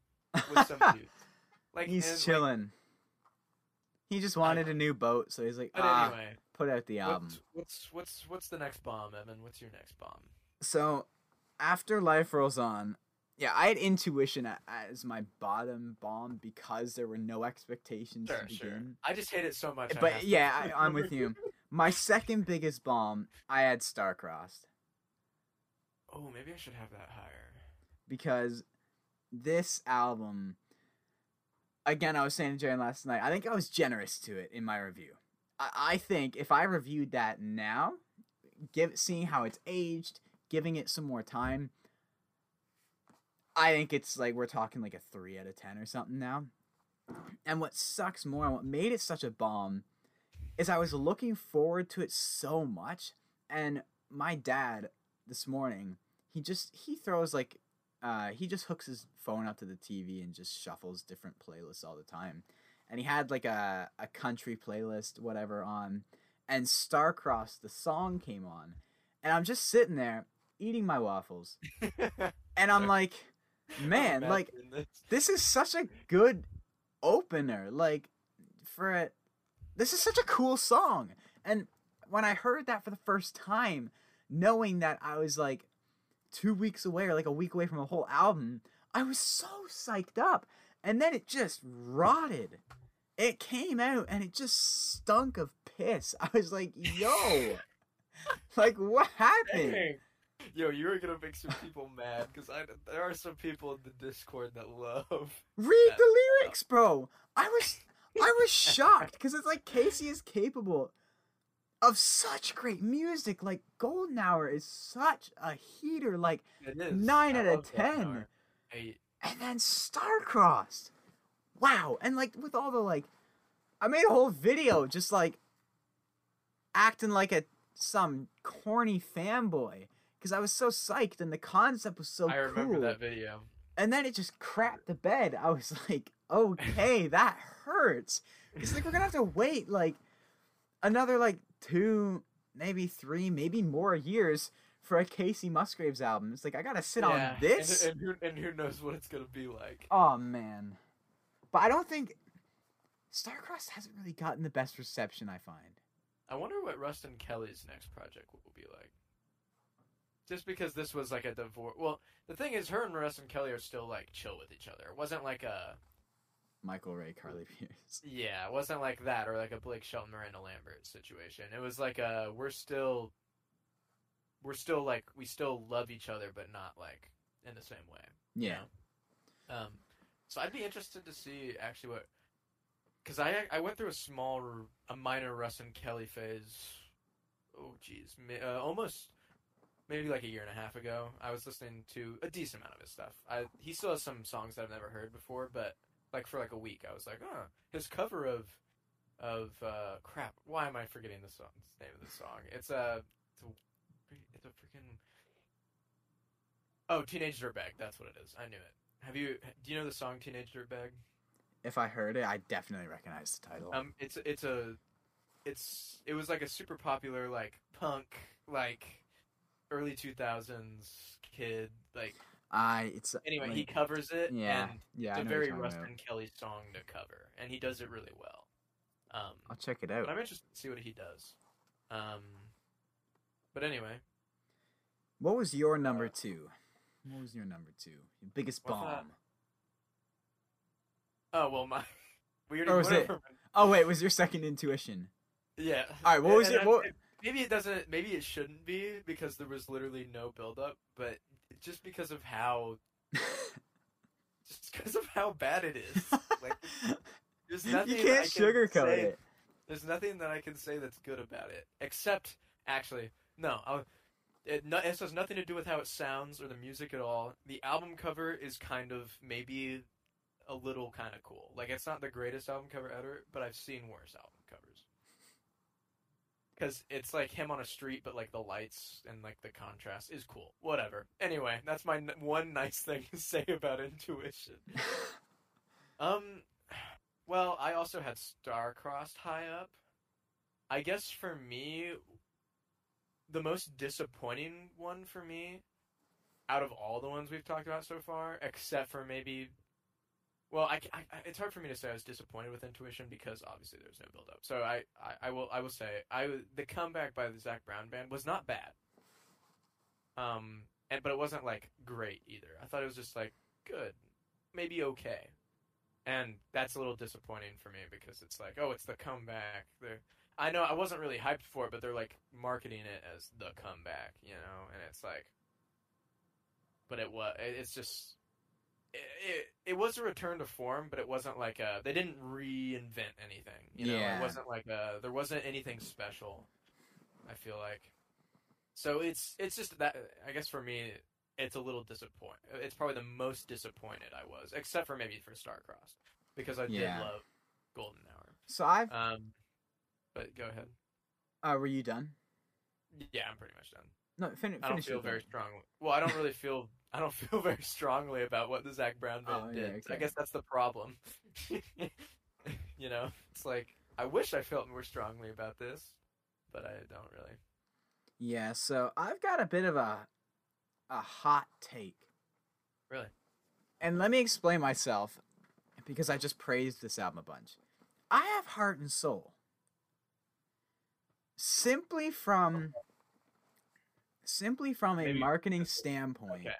with some dudes. Like he's and, like, chilling. He just wanted a new boat, so he's like, but ah, anyway, put out the album. what's, what's what's what's the next bomb, Evan? What's your next bomb? So after life rolls on, yeah, I had intuition as my bottom bomb because there were no expectations Sure, to begin. sure. I just hate it so much. But to- yeah, I, I'm with you. My second biggest bomb, I had Starcrossed Oh, maybe I should have that higher. because this album. Again, I was saying to Jaron last night. I think I was generous to it in my review. I, I think if I reviewed that now, give seeing how it's aged, giving it some more time, I think it's like we're talking like a three out of ten or something now. And what sucks more, and what made it such a bomb, is I was looking forward to it so much, and my dad this morning, he just he throws like uh he just hooks his phone up to the TV and just shuffles different playlists all the time. And he had like a a country playlist whatever on and Starcrossed the song came on. And I'm just sitting there eating my waffles. And I'm like, man, like this. this is such a good opener like for it this is such a cool song and when i heard that for the first time knowing that i was like two weeks away or like a week away from a whole album i was so psyched up and then it just rotted it came out and it just stunk of piss i was like yo like what happened Dang. Yo, you were gonna make some people mad because I there are some people in the Discord that love. Read that the lyrics, bro. I was I was shocked because it's like Kacey is capable of such great music. Like Golden Hour is such a heater. Like Nine I out of 10. Hour. And then Starcrossed. Wow. And like with all the like I made a whole video just like acting like a some corny fanboy because I was so psyched and the concept was so cool I remember cool. that video. and then it just crapped the bed. I was like, okay, that hurts. It's like we're gonna have to wait like another like two, maybe three, maybe more years for a Kacey Musgraves album. It's like I gotta sit on this. and, and, who, and who knows what it's gonna be like. Oh man, but I don't think Starcrossed hasn't really gotten the best reception. I find. I wonder what Ruston Kelly's next project will be like. Just because this was like a divorce. Well, the thing is, her and Ruston Kelly are still like chill with each other. It wasn't like a Michael Ray, Carly Pearce. yeah, it wasn't like that or like a Blake Shelton Miranda Lambert situation. It was like a we're still we're still like we still love each other, but not like in the same way. you Yeah. know? Um, so I'd be interested to see actually what, because I I went through a small, a minor Ruston Kelly phase. Oh geez, uh, almost maybe like a year and a half ago. I was listening to a decent amount of his stuff. I he still has some songs that I've never heard before, but like for like a week, I was like, oh, his cover of of uh crap. Why am I forgetting the song? The name of the song? It's a it's a, it's a freaking oh Teenage Dirtbag. That's what it is. I knew it. Have you? Do you know the song Teenage Dirtbag? If I heard it, I definitely recognize the title. Um, it's it's a, it's it was like a super popular like punk like early two thousands kid like I it's anyway he covers it Yeah, and yeah. it's a very. Ruston Kelly song to cover and he does it really well. Um, I'll check it out. I'm interested to see what he does. Um, but anyway, What was your number Uh, two? What was your number two? Your biggest What's that? bomb. oh well my we already Or was it- over- Oh wait, was your second intuition? yeah. All right, what was And it? What? Maybe it doesn't. Maybe it shouldn't be because there was literally no build up. But just because of how, just because of how bad it is, like there's nothing you can't can sugarcoat say- it. there's nothing that I can say that's good about it. Except, actually, no. I'll, it, no, it has nothing to do with how it sounds or the music at all. The album cover is kind of maybe a little kind of cool. Like it's not the greatest album cover ever, but I've seen worse album covers. Because it's like him on a street, but like the lights and like the contrast is cool. Whatever. Anyway, that's my n- one nice thing to say about Intuition. Um, well, I also had Starcrossed high up. I guess for me, the most disappointing one for me, out of all the ones we've talked about so far, except for maybe, well, I, I- it's hard for me to say I was disappointed with Intuition because obviously there's no build up. So I, I, I will I will say I the comeback by the Zac Brown band was not bad. Um, and but it wasn't like great either. I thought it was just like good, maybe okay and that's a little disappointing for me because it's like, oh, it's the comeback. They're, I know I wasn't really hyped for it, but they're like marketing it as the comeback, you know, and it's like, but it was, it's just, it, it, was a return to form, but it wasn't like a, they didn't reinvent anything, you know, Yeah. it wasn't like a, there wasn't anything special. I feel like, so it's it's just that I guess for me it's a little disappoint. It's probably the most disappointed I was, except for maybe for Starcrossed, because I Yeah. did love Golden Hour. So I've. Um, but go ahead. Uh, were you done? Yeah, I'm pretty much done. No, fin- I don't feel very strongly. Well, I don't really feel. I don't feel very strongly about what the Zac Brown oh, band Oh, yeah, did. I guess that's the problem. you know, it's like I wish I felt more strongly about this, but I don't really. Yeah, so I've got a bit of a a hot take. Really? And let me explain myself because I just praised this album a bunch. I have heart and soul. Simply from simply from a Maybe- marketing standpoint. Okay.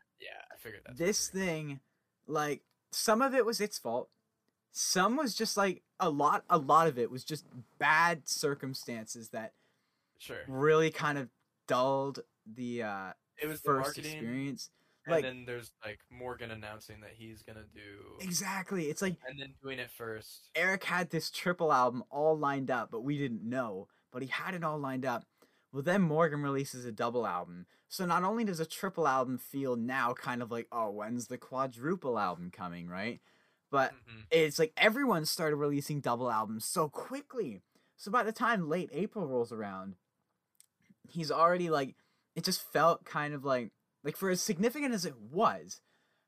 Figured that. this thing like some of it was its fault some was just like a lot a lot of it was just bad circumstances that Sure. really kind of dulled the uh It was the first marketing, experience and like then there's like Morgan announcing that he's gonna do, exactly it's like and then doing it first. eric had this triple album all lined up but we didn't know but he had it all lined up well then morgan releases a double album so not only does a triple album feel now kind of like oh when's the quadruple album coming right but Mhm. it's like everyone started releasing double albums so quickly. So by the time late April rolls around, he's already like it just felt kind of like like for as significant as it was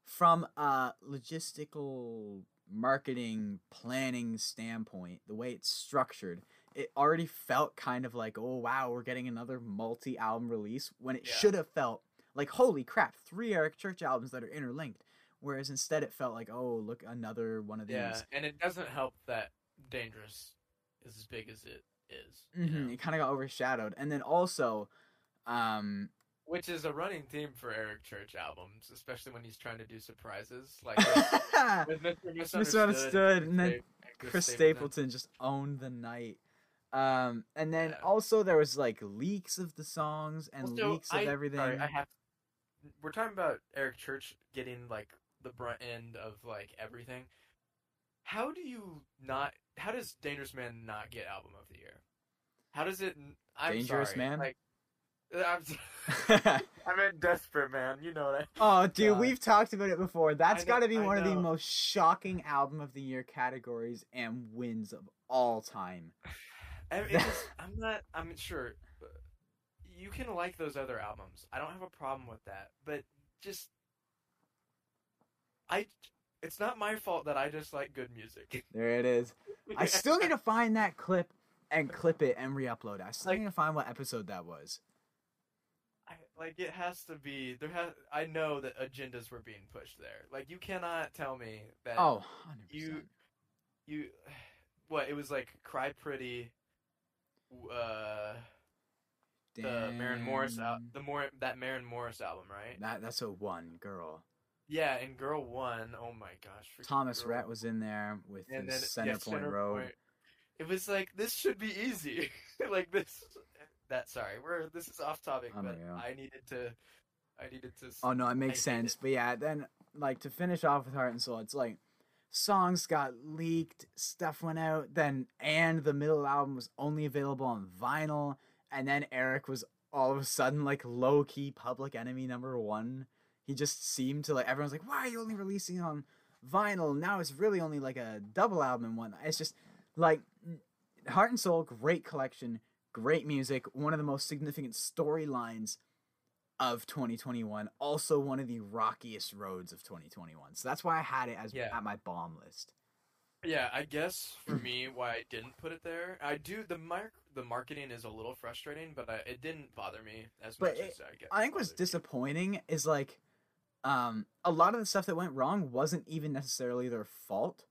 from a logistical marketing planning standpoint, the way it's structured, it already felt kind of like, oh wow, we're getting another multi-album release when it Yeah. should have felt like holy crap, three Eric Church albums that are interlinked. Whereas instead it felt like, oh look, another one of these. Yeah, and it doesn't help that Dangerous is as big as it is. you hmm? It kind of got overshadowed, and then also, um, Which is a running theme for Eric Church albums, especially when he's trying to do surprises, like with, with Mr. Misunderstood, Misunderstood, and then Chris Chris Stapleton just owned the night. Um, and then Yeah. also there was like leaks of the songs and Also, leaks of I- everything. Sorry, I have. We're talking about Eric Church getting like the brunt end of like everything. How do you not? How does Dangerous Man not get album of the year? How does it? I'm Dangerous sorry, Man? Like, I'm, I meant Desperate Man. You know what oh, dude, God. we've talked about it before. That's got to be I one of the most shocking album of the year categories and wins of all time. I. Just, I'm not. I'm sure. You can like those other albums. I don't have a problem with that. But just, I. It's not my fault that I just like good music. There it is. I still need to find that clip and clip it and re-upload it. I still Like- need to find what episode that was. I, like it has to be there. Has I know that agendas were being pushed there. Like you cannot tell me that Oh, 100%. you you what it was like cry pretty uh the Maren Morris al- the more that Maren Morris album right That that's a one girl. yeah and girl one oh my gosh Thomas Girl Rhett was in there with and his then Center yeah, Point Center Road. Point. it was like this should be easy like this that sorry we're this is off topic but I needed to I needed to Oh no, it makes I sense. But yeah, then like to finish off with Heart and Soul, it's like songs got leaked, stuff went out, then and the middle album was only available on vinyl, and then Eric was all of a sudden like low key public enemy number one. He just seemed to like everyone's like, Why are you only releasing on vinyl? Now it's really only like a double album and whatnot. It's just like Heart and Soul, great collection, great music, one of the most significant storylines of 2021, also one of the rockiest roads of 2021. So that's why I had it as Yeah. at my bomb list. Yeah, I guess for me, why I didn't put it there, I do the mark the marketing is a little frustrating, but I, it didn't bother me as But much it- as I guess. I think what's disappointing is like um a lot of the stuff that went wrong wasn't even necessarily their fault.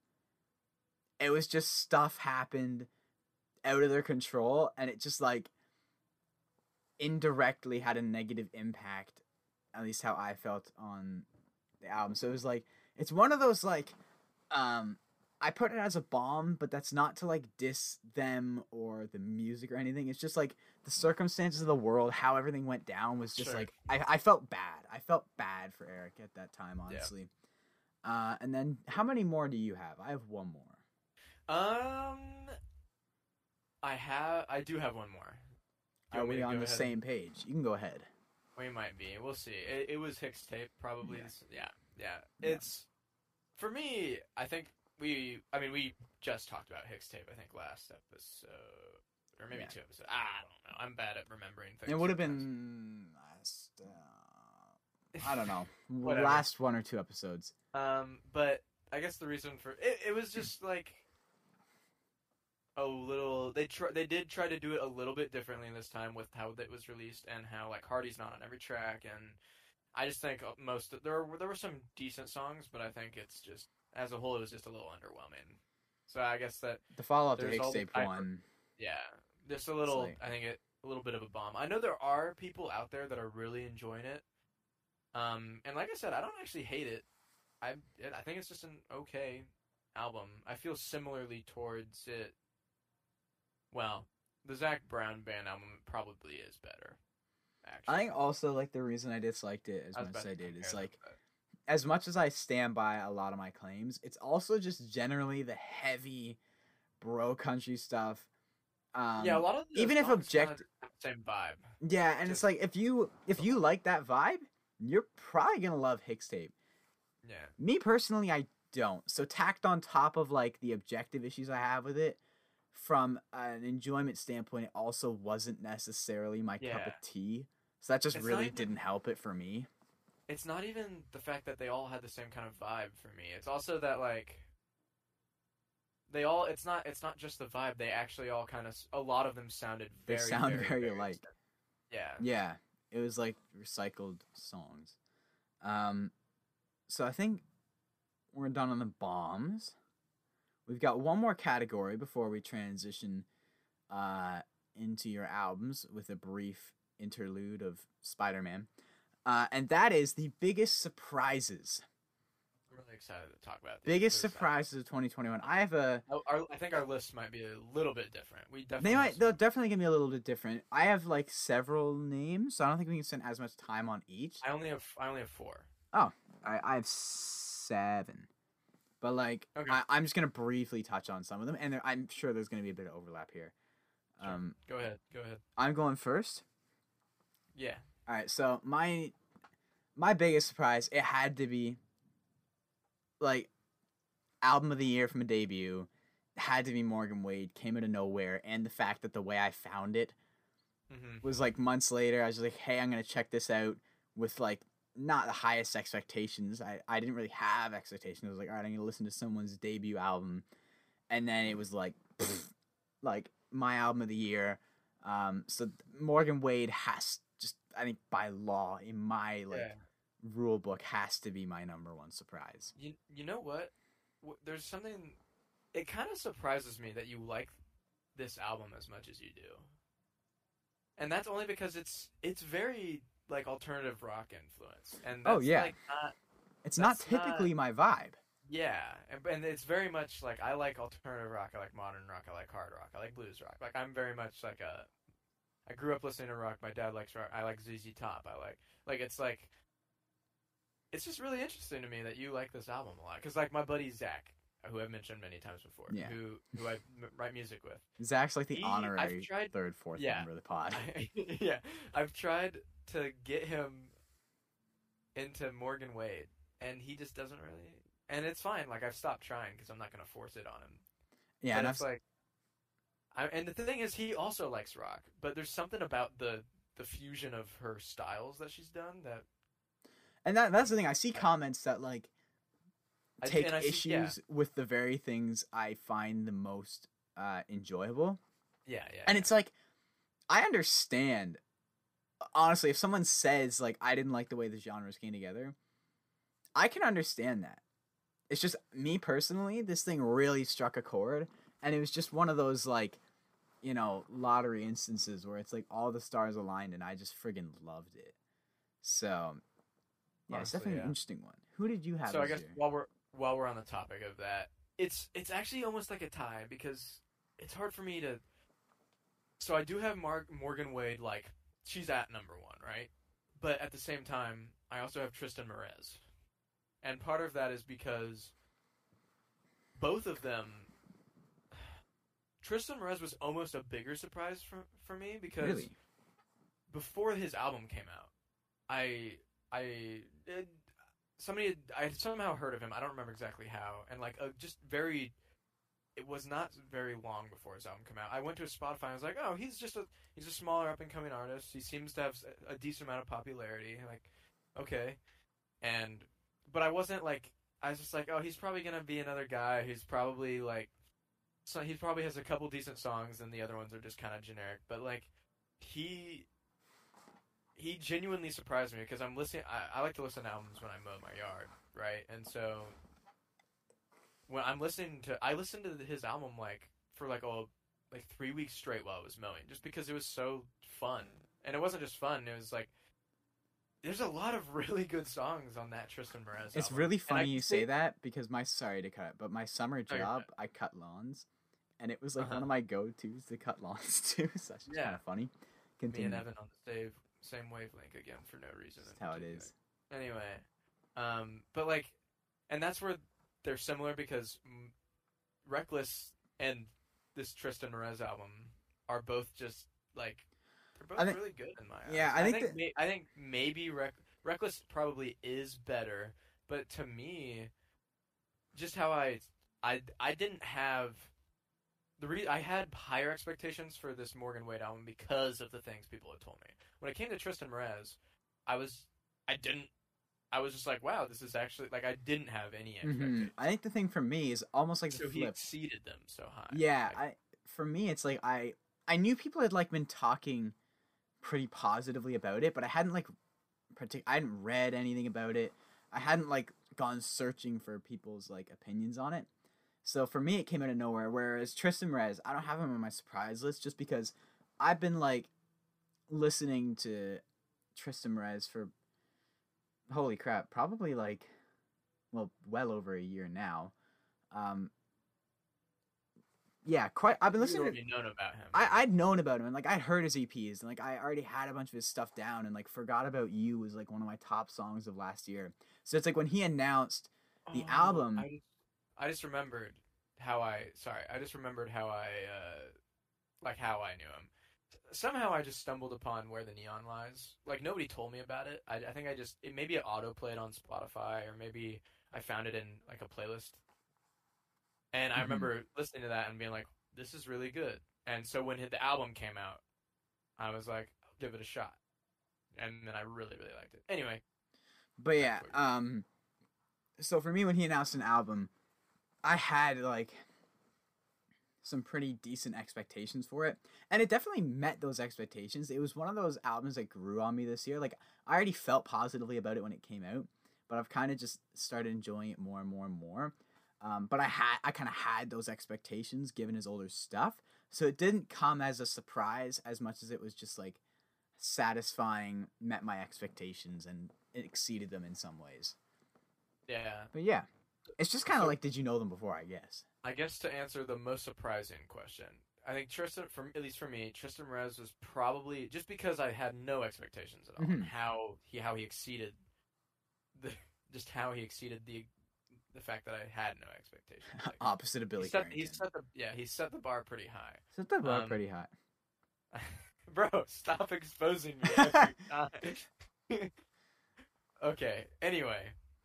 It was just stuff happened out of their control and it just like indirectly had a negative impact at least how I felt on the album. So it was like it's one of those like um I put it as a bomb, but that's not to like diss them or the music or anything. It's just like the circumstances of the world, how everything went down was just Sure. like I, I felt bad. I felt bad for Eric at that time, Yeah. honestly. Uh, and then how many more do you have? I have one more. Um, I have, I do have one more. Do you Are want we on the ahead same page? You can go ahead. We might be. We'll see. It, it was HIXTAPE, probably. Yeah. Yeah. yeah, Yeah. It's for me. I think we. I mean, we just talked about HIXTAPE. I think last episode. or maybe Yeah. two episodes. I don't know. I'm bad at remembering things. It would have been last. Uh, I don't know. Last one or two episodes. Um, but I guess the reason for it, it was just like a little. They try, they did try to do it a little bit differently this time with how it was released and how like Hardy's not on every track, and I just think most there were there were some decent songs, but I think it's just as a whole it was just a little underwhelming. So I guess that The follow up to Mixtape one. yeah, just a little. like- I think it a little bit of a bomb. I know there are people out there that are really enjoying it. Um, and like I said, I don't actually hate it. I I think it's just an okay album. I feel similarly towards it. Well, the Zac Brown band album probably is better. Actually, I think also like the reason I disliked it as much as I did is like as much as I stand by a lot of my claims, it's also just generally the heavy bro country stuff. Um, yeah, a lot of even if object- same vibe. yeah, and it's like if you if you like that vibe, you're probably gonna love HIXTAPE. Yeah, Me personally, I don't. So tacked on top of like the objective issues I have with it, from an enjoyment standpoint, it also wasn't necessarily my cup of tea. So that just It's really even- didn't help it for me. it's not even the fact that they all had the same kind of vibe for me. It's also that like they all it's not it's not just the vibe. They actually all kind of a lot of them sounded They sound very, very very alike. Yeah. Yeah, it was like recycled songs. Um, so I think we're done on the bombs. We've got one more category before we transition uh, into your albums with a brief interlude of Spider Man. Uh, and that is the biggest surprises. I'm really excited to talk about this. Biggest uh, surprises of 2021. I have a. oh, Our, I think our list might be a little bit different. We definitely They might. They're definitely gonna be a little bit different. I have like several names, so I don't think we can spend as much time on each. I only have I only have four. Oh, I, I have seven. But like Okay. I, I'm just gonna briefly touch on some of them, and there, I'm sure there's gonna be a bit of overlap here. Sure. Um, Go ahead. Go ahead. I'm going first. Yeah. All right, so my my biggest surprise it had to be like album of the year from a debut had to be Morgan Wade came out of nowhere and the fact that the way I found it hmm was like months later I was like hey I'm going to check this out with like not the highest expectations I I didn't really have expectations I was like all right I'm going to listen to someone's debut album and then it was like like my album of the year um so Morgan Wade has just I think by law in my like yeah. rule book has to be my number one surprise. You you know what? There's something. It kind of surprises me that you like this album as much as you do, and that's only because it's it's very like alternative rock influence, and Oh, yeah. like not It's not That's not- typically my vibe. yeah, and, and it's very much like I like alternative rock, I like modern rock, I like hard rock, I like blues rock. Like I'm very much like a. I grew up listening to rock. My dad likes rock. I like ZZ Top. I like like it's like. It's just really interesting to me that you like this album a lot, because like my buddy Zach, who I've mentioned many times before, Yeah. who who I m- write music with. Zach's like the He- I've honorary tried- third, fourth yeah. member of the pod. yeah, I've tried to get him into Morgan Wade, and he just doesn't really. And it's fine. Like I've stopped trying because I'm not gonna force it on him. yeah, but and I've, it's like, I, and the thing is, he also likes rock, but there's something about the the fusion of her styles that she's done that and that that's the thing. I see comments that like take I see- issues yeah. with the very things I find the most uh, enjoyable, Yeah, yeah. and it's like I understand. Honestly, if someone says like I didn't like the way the genres came together, I can understand that. It's just me personally, this thing really struck a chord, and it was just one of those like, you know, lottery instances where it's like all the stars aligned, and I just friggin' loved it. So, yeah, it's definitely yeah. an interesting one. Who did you have? so I guess year? while we're while we're on the topic of that, it's it's actually almost like a tie because it's hard for me to. So I do have Mark Morgan Wade like she's at number one, right? But at the same time, I also have Triston Marez, and part of that is because both of them. Triston Marez was almost a bigger surprise for for me because really, before his album came out, I I somebody I somehow heard of him. I don't remember exactly how, and like a just very it was not very long before his album came out. I went to Spotify and I was like, oh, he's just a he's a smaller up and coming artist. He seems to have a decent amount of popularity. Like, okay, and but I wasn't like I was just like, oh, he's probably gonna be another guy who's probably like, so he probably has a couple decent songs and the other ones are just kind of generic. But like, he he genuinely surprised me because I'm listening. I, I like to listen to albums when I mow my yard, right? And so when I'm listening to, I listened to his album like for like a like three weeks straight while I was mowing, just because it was so fun. And it wasn't just fun; it was like there's a lot of really good songs on that Triston Marez. It's album. really funny you say that because my sorry to cut but my summer job I cut lawns, and it was like one Uh-huh. of my go tos to cut lawns too. So that's just kind Yeah. of funny. Me Continue. and Evan on the same same wavelength again for no reason. That's how it is. Anyway, um, but like, and that's where they're similar because Reckless and this Triston Marez album are both just like they're both think- really good in my eyes. yeah, I think think that- may, I think maybe Rec- Reckless probably is better, but to me, just how I I I didn't have the re- I had higher expectations for this Morgan Wade album because of the things people had told me. When it came to Triston Marez, I was I didn't I was just like, wow, this is actually like I didn't have any Mhm. I think the thing for me is almost like So the he exceeded them so high. Yeah, Like, I for me it's like I I knew people had like been talking pretty positively about it, but I hadn't like partic- I hadn't read anything about it. I hadn't like gone searching for people's like opinions on it. So for me it came out of nowhere whereas Triston Marez, I don't have him on my surprise list just because I've been like listening to Triston Marez for holy crap, probably like well well over a year now. Um yeah, quite. I've been listening. To, already known about him. I I'd known about him and like I'd heard his EPs and like I already had a bunch of his stuff down and like forgot about you was like one of my top songs of last year. So it's like when he announced the Oh, album- I I just remembered how I sorry. I just remembered how I uh, like how I knew him. Somehow I just stumbled upon where the neon lies. Like nobody told me about it. I, I think I just it maybe it auto played on Spotify or maybe I found it in like a playlist. And I Mhm. remember listening to that and being like, "This is really good." And so when the album came out, I was like, "I'll give it a shot." And then I really really liked it. Anyway, But yeah, um so for me when he announced an album, I had like some pretty decent expectations for it. And it definitely met those expectations. It was one of those albums that grew on me this year. Like I already felt positively about it when it came out, but I've kind of just started enjoying it more and more and more. Um, but I had I kind of had those expectations given his older stuff, so it didn't come as a surprise as much as it was just like satisfying, met my expectations, and it exceeded them in some ways. yeah. But yeah, it's just kind of So- like, did you know them before? I guess. I guess to answer the most surprising question, I think Triston, from at least for me, Triston Marez was probably just because I had no expectations at all. Mhm. How he how he exceeded the just how he exceeded the the fact that I had no expectations. Like, Opposite of Billy he set, he set the yeah he set the bar pretty high. Set the bar um, pretty high. Bro, stop exposing me every time. okay. Anyway,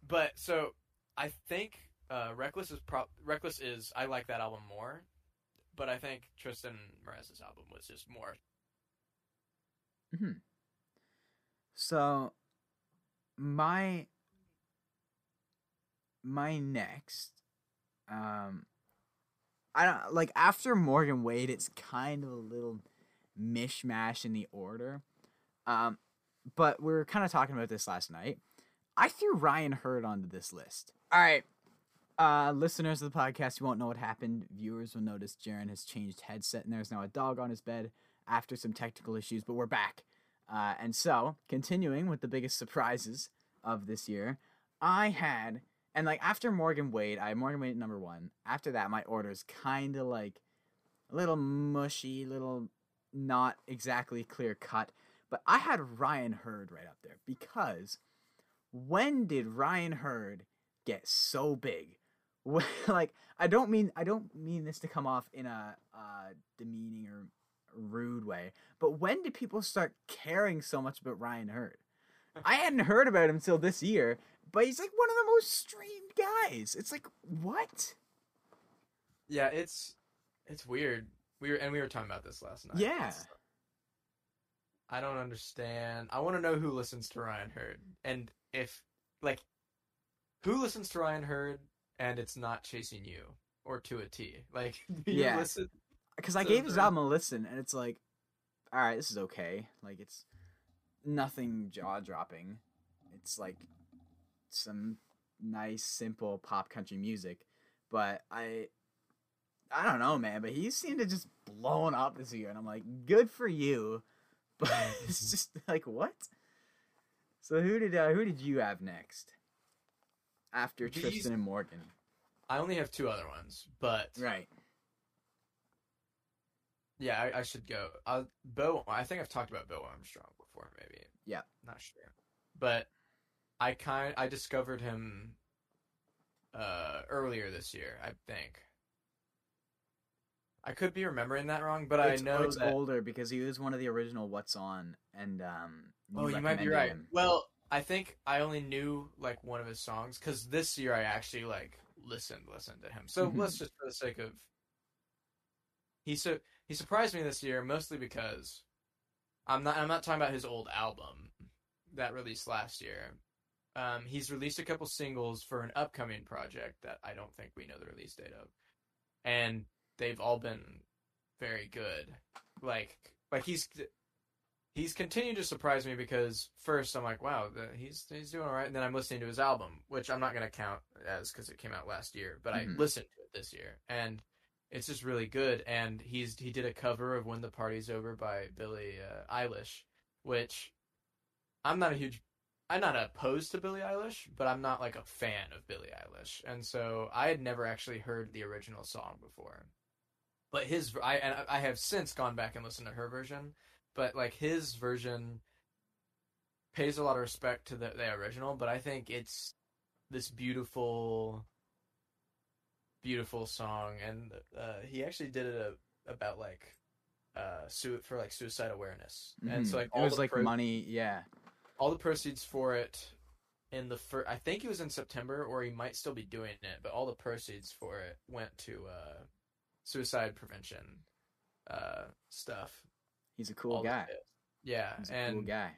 but so I think uh, Reckless is pro- Reckless is I like that album more, but I think Triston Marez's album was just more. So, my my next, um, I don't like after Morgan Wade. It's kind of a little mishmash in the order, um, but we were kind of talking about this last night. I threw Ryan Hurd onto this list. All right. Uh, listeners of the podcast, you won't know what happened. Viewers will notice Jaron has changed headset, and there's now a dog on his bed after some technical issues. But we're back. Uh, and so, continuing with the biggest surprises of this year, I had, and like after Morgan Wade, I had Morgan Wade number one. After that, my order is kind of like a little mushy, little not exactly clear cut. But I had Ryan Hurd right up there because when did Ryan Hurd get so big? Like I don't mean I don't mean this to come off in a uh, demeaning or rude way, but when did people start caring so much about Ryan Hurd? I hadn't heard about him till this year, but he's like one of the most streamed guys. It's like what? Yeah, it's it's weird. We were and we were talking about this last night. Yeah. It's- I don't understand. I want to know who listens to Ryan Hurd and if like who listens to Ryan Hurd and it's not chasing you or to a T. Like Yeah. because I gave his album a listen, and it's like, all right, this is okay. Like it's nothing jaw dropping. It's like some nice, simple pop country music, but I, I don't know, man. But he seemed to just blowing up this year, and I'm like, good for you. But it's just like what? So who did uh, who did you have next? After These- Triston and Morgan, I only have two other ones, but right? yeah, I, I should go. Uh, Bo, I think I've talked about Bo Armstrong before, maybe. Yeah. not sure, but I kind I discovered him uh earlier this year, I think. I could be remembering that wrong, but it's, I know it's that. older because he was one of the original What's On, and um. oh, you might be right. him. Well, I think I only knew like one of his songs because this year I actually like listened listened to him. So Mhm. let's just for the sake of he so he surprised me this year mostly because I'm not I'm not talking about his old album that released last year. Um, he's released a couple singles for an upcoming project that I don't think we know the release date of, and they've all been very good. Like like he's he's continued to surprise me because first I'm like, wow, the, he's he's doing all right, and then I'm listening to his album, which I'm not gonna count as because it came out last year, but Mhm. I listened to it this year, and it's just really good. And he's he did a cover of "When the Party's Over" by Billie uh, Eilish, which I'm not a huge. I'm not opposed to Billie Eilish, but I'm not like a fan of Billie Eilish, and so I had never actually heard the original song before. But his, I and I have since gone back and listened to her version, but like his version pays a lot of respect to the, the original but i think it's this beautiful beautiful song and uh, he actually did it a, about like uh su- for like suicide awareness. And so like it all was the like pro- money, yeah. all the proceeds for it in the first i think it was in september or he might still be doing it but all the proceeds for it went to uh suicide prevention uh stuff He's a cool guy. yeah He's and cool guy.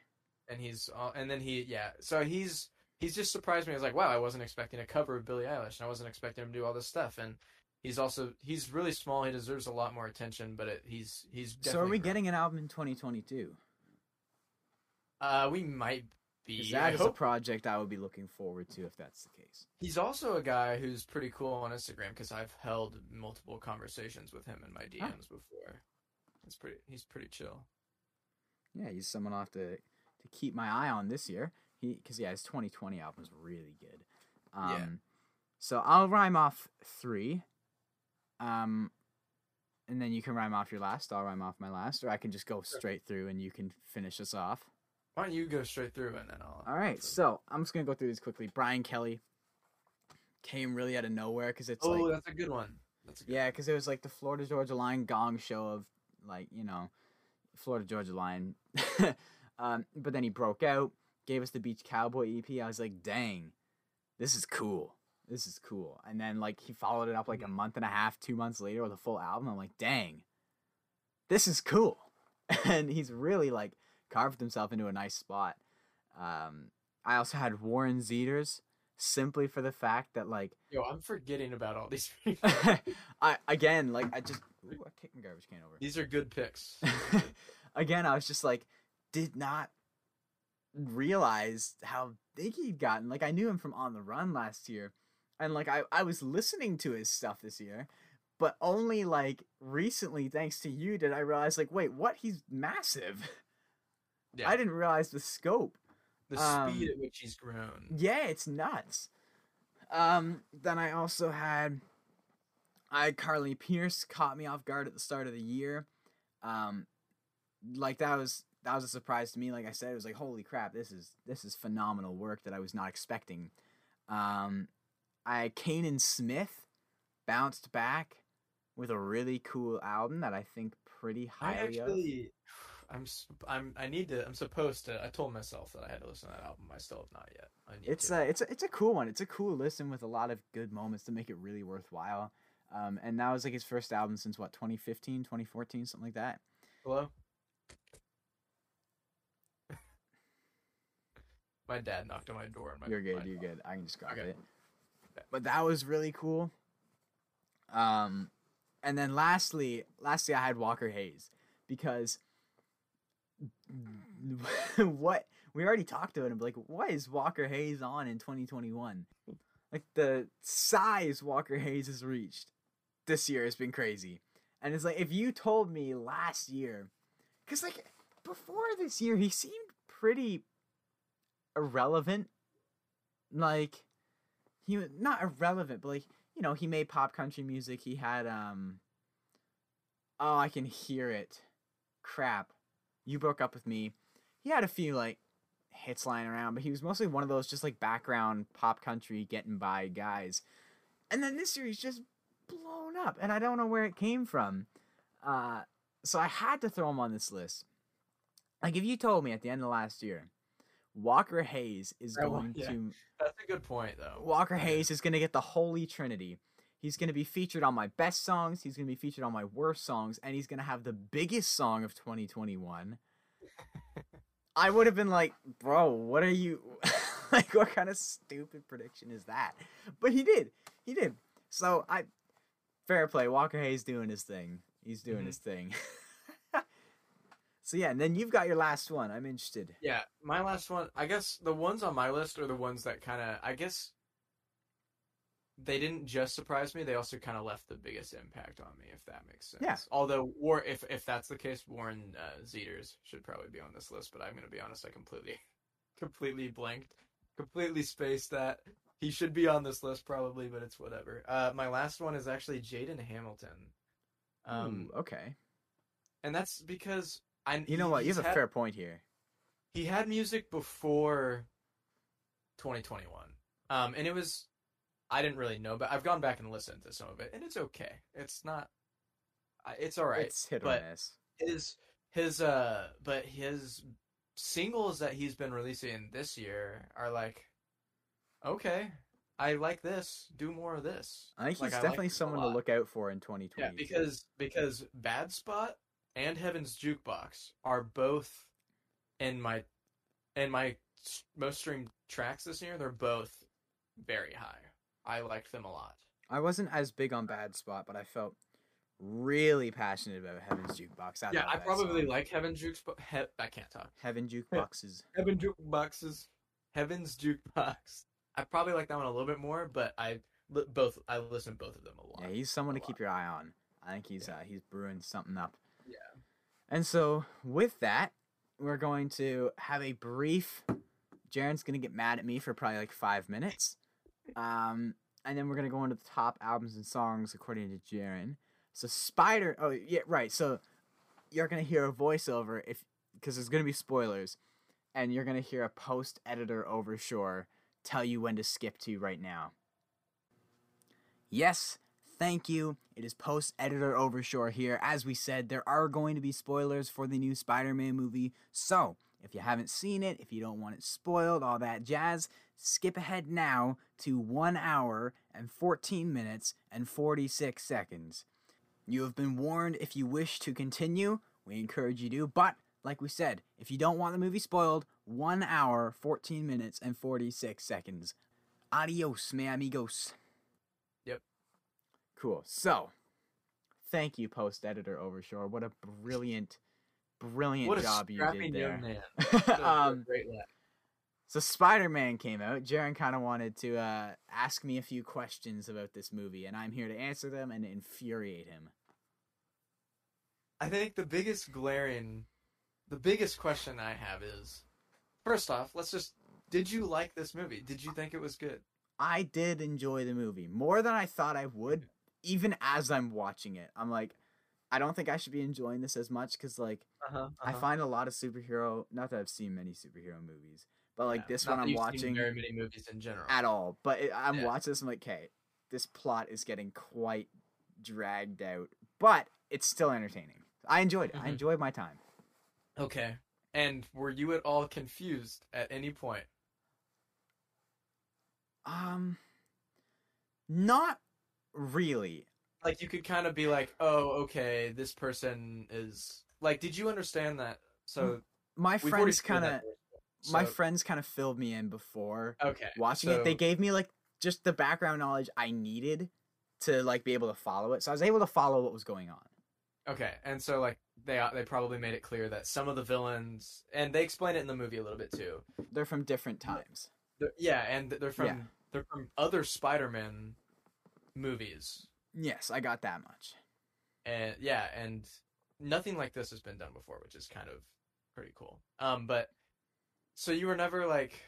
and he's uh, and then he yeah so he's he's just surprised me i was like wow i wasn't expecting a cover of billie eilish and i wasn't expecting him to do all this stuff and he's also he's really small he deserves a lot more attention but it, he's he's So are we grown. getting an album in 2022? uh we might be 'Cause I that is a project I would be looking forward to if that's the case. he's also a guy who's pretty cool on instagram because i've held multiple conversations with him in my dms before it's pretty he's pretty chill Yeah, he's someone I'll have to to keep my eye on this year. He because yeah, his 2020 album is really good. Um, Yeah. So I'll rhyme off three. Um, and then you can rhyme off your last. I'll rhyme off my last, or I can just go straight through and you can finish us off. why don't you go straight through and then i'll All right, so I'm just gonna go through these quickly. Brian Kelley came really out of nowhere because it's oh like that's a good one that's a good yeah, because it was like the Florida Georgia Line gong show of like you know, Florida Georgia Line. um, but then he broke out, gave us the Beach Cowboy EP. I was like, dang, this is cool. This is cool. And then like he followed it up like a month and a half, two months later with a full album. I'm like, dang, this is cool. And he's really like carved himself into a nice spot. Um, I also had Warren Zeiders simply for the fact that like Yo, I'm forgetting about all these. I again like I just ooh, I kicked my garbage can over. these are good picks. again, I was just like, did not realize how big he'd gotten. Like I knew him from On the Run last year, and like I I was listening to his stuff this year, but only like recently, thanks to you, did I realize like, wait, what? He's massive. Yeah. I didn't realize the scope. The Um, speed at which he's grown. Yeah, it's nuts. Um, then I also had I Carly Pearce caught me off guard at the start of the year. Um, like that was that was a surprise to me. Like I said, it was like holy crap, this is this is phenomenal work that I was not expecting. Um, I Canaan Smith bounced back with a really cool album that I think pretty I highly of. I'm, I'm, I need to. I'm supposed to. I told myself that I had to listen to that album. I still have not yet. I need It's to. a it's a it's a cool one. It's a cool listen with a lot of good moments to make it really worthwhile. Um, and that was like his first album since what 2015, 2014, something like that. Hello. my dad knocked on my door. And my, you're good. my You're good. I can just grab Okay. it. But that was really cool. Um, and then lastly, lastly, I had Walker Hayes because what we already talked about him. Like, what is Walker Hayes on in 2021? Like the size Walker Hayes has reached this year has been crazy. And it's like if you told me last year, because like before this year he seemed pretty irrelevant. Like he was not irrelevant, but like you know he made pop country music. He had um. Oh, I can hear it. Crap, you broke up with me. He had a few like hits lying around, but he was mostly one of those just like background pop country getting by guys. And then this year he's just blown up, and I don't know where it came from. Uh, so I had to throw him on this list. Like if you told me at the end of last year, Walker Hayes is Oh, going yeah. to That's a good point, though. Walker Hayes is going to get the holy trinity. He's going to be featured on my best songs, he's going to be featured on my worst songs, and he's going to have the biggest song of 2021. I would have been like, "Bro, what are you like what kind of stupid prediction is that?" But he did. He did. So, I fair play. Walker Hayes doing his thing. He's doing Mhm. his thing. so yeah, and then you've got your last one. I'm interested. Yeah, my last one. I guess the ones on my list are the ones that kind of. I guess they didn't just surprise me; they also kind of left the biggest impact on me, if that makes sense. Yeah. Although, or if if that's the case, Warren uh, Zeiders should probably be on this list. But I'm gonna be honest, I completely, completely blanked, completely spaced that. He should be on this list probably, but it's whatever. Uh, my last one is actually Jaden Hamilton. Um, Ooh, okay. and that's because I. You know what? You have a had- fair point here. he had music before 2021 um and it was i didn't really know but i've gone back and listened to some of it and it's okay it's not it's all right It's hit or but- miss. his his uh but his singles that he's been releasing this year are like okay i like this do more of this I think he's I definitely a someone to look out for in 2020. yeah because because bad spot and heaven's jukebox are both in my in my most streamed tracks this year they're both very high i liked them a lot I wasn't as big on Bad Spot, but I felt really passionate about Heaven's Jukebox. I yeah i probably song. like Heaven's jukebox he- i can't talk Heaven Jukeboxes. heaven jukeboxes heaven's jukebox i probably like that one a little bit more but i li- both i listen to both of them a lot Yeah, he's someone to keep your eye on. I think he's Yeah. uh, he's brewing something up. Yeah. And so with that, we're going to have a brief. Jaron's gonna get mad at me for probably like five minutes, um, and then we're gonna go into the top albums and songs according to Jaron. So Spider. Oh yeah, right. So you're gonna hear a voiceover if because there's gonna be spoilers, and you're gonna hear a post editor overshore tell you when to skip to right now. Yes, thank you. It is post editor Overshore here. As we said, there are going to be spoilers for the new Spider Man movie. So, if you haven't seen it, if you don't want it spoiled, all that jazz, skip ahead now to 1 hour and 14 minutes and 46 seconds. You have been warned if you wish to continue, we encourage you to, but like we said, if you don't want the movie spoiled, 1 hour, 14 minutes, and 46 seconds. Adios, mi amigos. Yep. Cool. So, thank you, post editor Overshore. What a brilliant, brilliant what a job you did there. man um, so Spider Man came out. Jaron kind of wanted to uh, ask me a few questions about this movie, and I'm here to answer them and infuriate him. I think the biggest glaring, the biggest question I have is, first off, let's just, did you like this movie? Did you think it was good? I did enjoy the movie more than I thought I would, even as I'm watching it. I'm like, I don't think I should be enjoying this as much because, like, Uh-huh, I find a lot of superhero. Not that I've seen many superhero movies, but like this Not one I'm watching very many movies in general. at all. But it, I'm Yeah. watching this. I'm like, okay, this plot is getting quite dragged out, but it's still entertaining. I enjoyed it. I Mhm. enjoyed my time. Okay. And were you at all confused at any point? Um, not really. Like you could kind of be like, oh, okay, this person is like. Did you understand that? So My friends kind of that, my friends kind of filled me in before okay watching it. They gave me like just the background knowledge I needed to like be able to follow it. So I was able to follow what was going on. Okay, and so like they uh, they probably made it clear that some of the villains, and they explain it in the movie a little bit too. They're from different times. They're, yeah, and they're from Yeah. they're from other Spider-Man movies, Yes, I got that much. and yeah, and nothing like this has been done before, which is kind of pretty cool. Um, but so you were never like,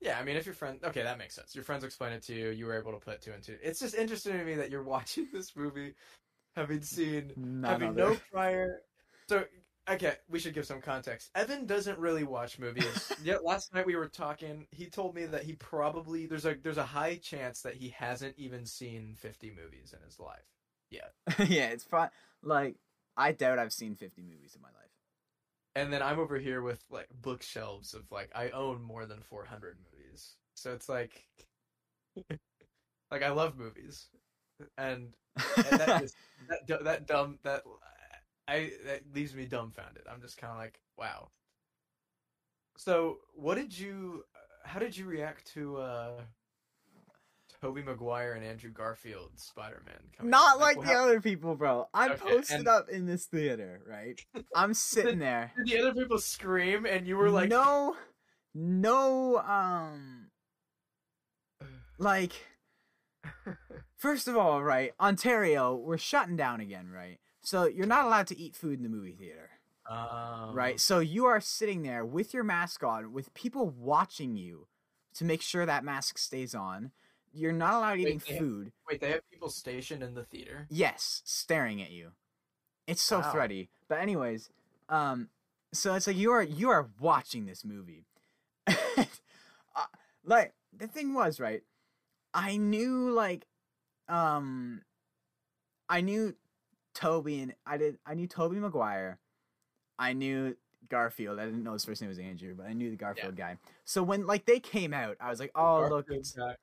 yeah, I mean, if your friend, okay, that makes sense. Your friends explain it to you, you were able to put two and two. It's just interesting to me that you're watching this movie, having seen None having other. no prior. So okay, we should give some context. Evan doesn't really watch movies. yeah, last night we were talking. He told me that he probably there's a there's a high chance that he hasn't even seen 50 movies in his life. yeah, yeah, it's fun. Like I doubt I've seen 50 movies in my life. And then I'm over here with like bookshelves of like I own more than 400 movies. So it's like like I love movies. And, and that just that that dumb that I that leaves me dumbfounded. I'm just kind of like, wow. So, what did you how did you react to uh Tobey Maguire and Andrew Garfield Spider-Man coming Not like Like, the how- other people, bro. I'm Okay, posted and- up in this theater, right? I'm sitting there. Did the other people scream and you were like no, no, um, like, first of all, right, Ontario, we're shutting down again, right? So you're not allowed to eat food in the movie theater, um, right? So you are sitting there with your mask on, with people watching you to make sure that mask stays on. You're not allowed Wait, eating they have- food. Wait, they have people stationed in the theater? Yes, staring at you. It's so Wow. thready. But anyways, um, so it's like you are you are watching this movie. uh, like the thing was right. I knew like, um, I knew Tobey and I did. I knew Tobey Maguire. I knew Garfield. I didn't know his first name was Andrew, but I knew the Garfield guy. So when like they came out, I was like, oh look, it's guy.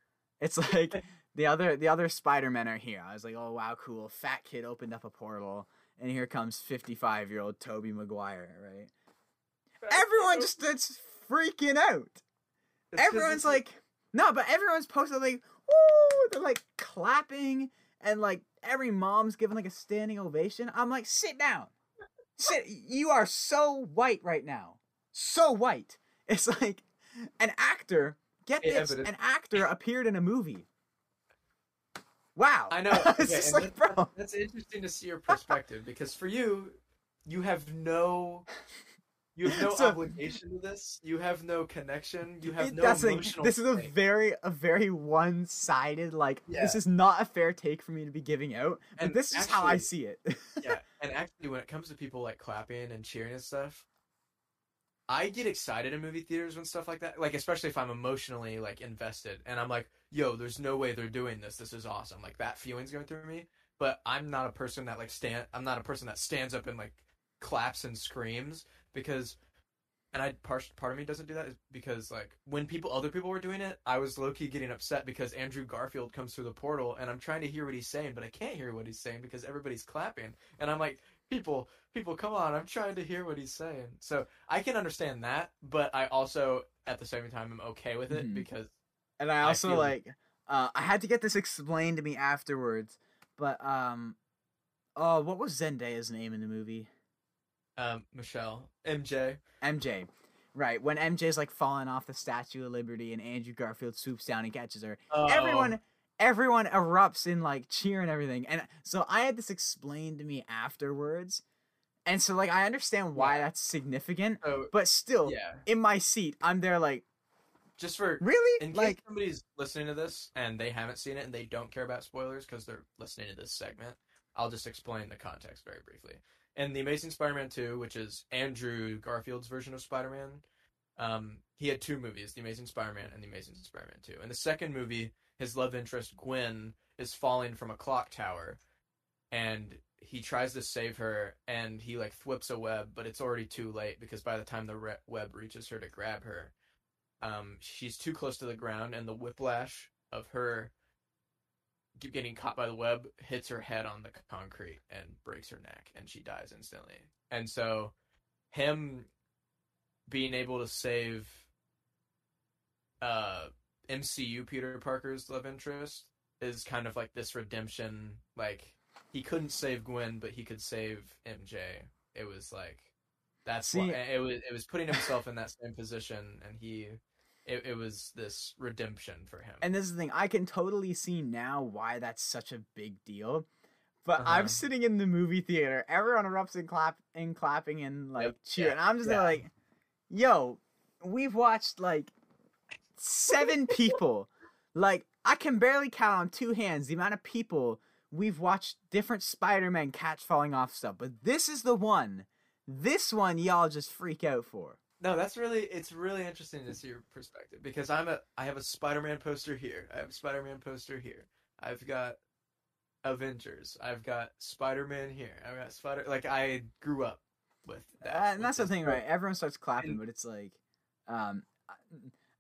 it's like the other the other Spider-Men are here. I was like, oh wow, cool. Fat kid opened up a portal, and here comes 55 year old Tobey Maguire, right? Everyone just starts freaking out. It's Everyone's it's- like, no, but everyone's posted like, woo! They're like clapping, and like every mom's given like a standing ovation. I'm like, sit down, sit. You are so white right now, so white. It's like an actor. Get this, an actor appeared in a movie. Wow, I know. it's just like, bro. That's interesting to see your perspective because for you, you have no, you have no So- obligation to this. You have no connection. You have no that's emotional. This is a very a very one sided like this is not a fair take for me to be giving out. But And this is how I see it. yeah, and actually, when it comes to people like clapping and cheering and stuff, I get excited in movie theaters when stuff like that. Like especially if I'm emotionally like invested, and I'm like, "Yo, there's no way they're doing this. This is awesome." Like that feeling's going through me. But I'm not a person that like stand. I'm not a person that stands up and like claps and screams because. And I part part of me doesn't do that is because like when people other people were doing it, I was low key getting upset because Andrew Garfield comes through the portal and I'm trying to hear what he's saying, but I can't hear what he's saying because everybody's clapping. And I'm like, people, people, come on, I'm trying to hear what he's saying. So I can understand that, but I also at the same time am okay with it Mhm. because and I I also feel- like uh I had to get this explained to me afterwards. But um oh what was Zendaya's name in the movie? Um, Michelle, MJ, MJ. Right, when MJ's like falling off the Statue of Liberty and Andrew Garfield swoops down and catches her. Oh, everyone everyone erupts in like cheer and everything and so i had this explained to me afterwards and so like i understand why Yeah. that's significant So but still yeah, in my seat i'm there like just for really in case like somebody's listening to this and they haven't seen it and they don't care about spoilers because they're listening to this segment, I'll just explain the context very briefly. In the Amazing Spider-Man 2, which is Andrew Garfield's version of Spider-Man, um, he had two movies: The Amazing Spider-Man and The Amazing Spider-Man 2. In the second movie, his love interest Gwen is falling from a clock tower, and he tries to save her, and he like whips a web, but it's already too late because by the time the re- web reaches her to grab her, um, she's too close to the ground, and the whiplash of her getting caught by the web hits her head on the concrete and breaks her neck and she dies instantly. And so him being able to save uh MCU Peter Parker's love interest is kind of like this redemption like he couldn't save Gwen but he could save MJ. It was like that's See- why, it was it was putting himself in that same position and he it, it was this redemption for him. And this is the thing, I can totally see now why that's such a big deal. But Uh-huh. I'm sitting in the movie theater, everyone erupts and clap and clapping and like Yep, cheering. yeah, I'm just yeah. like, yo, we've watched like seven people. Like I can barely count on two hands the amount of people we've watched different Spider-Man catch falling off stuff. But this is the one. This one y'all just freak out for. No, that's really it's really interesting to see your perspective because I'm a I have a Spider-Man poster here. I have a Spider-Man poster here. I've got Avengers. I've got Spider-Man here. I've got Spider like I grew up with that. Uh, and with that's the thing, right? Everyone starts clapping, And- but it's like, um,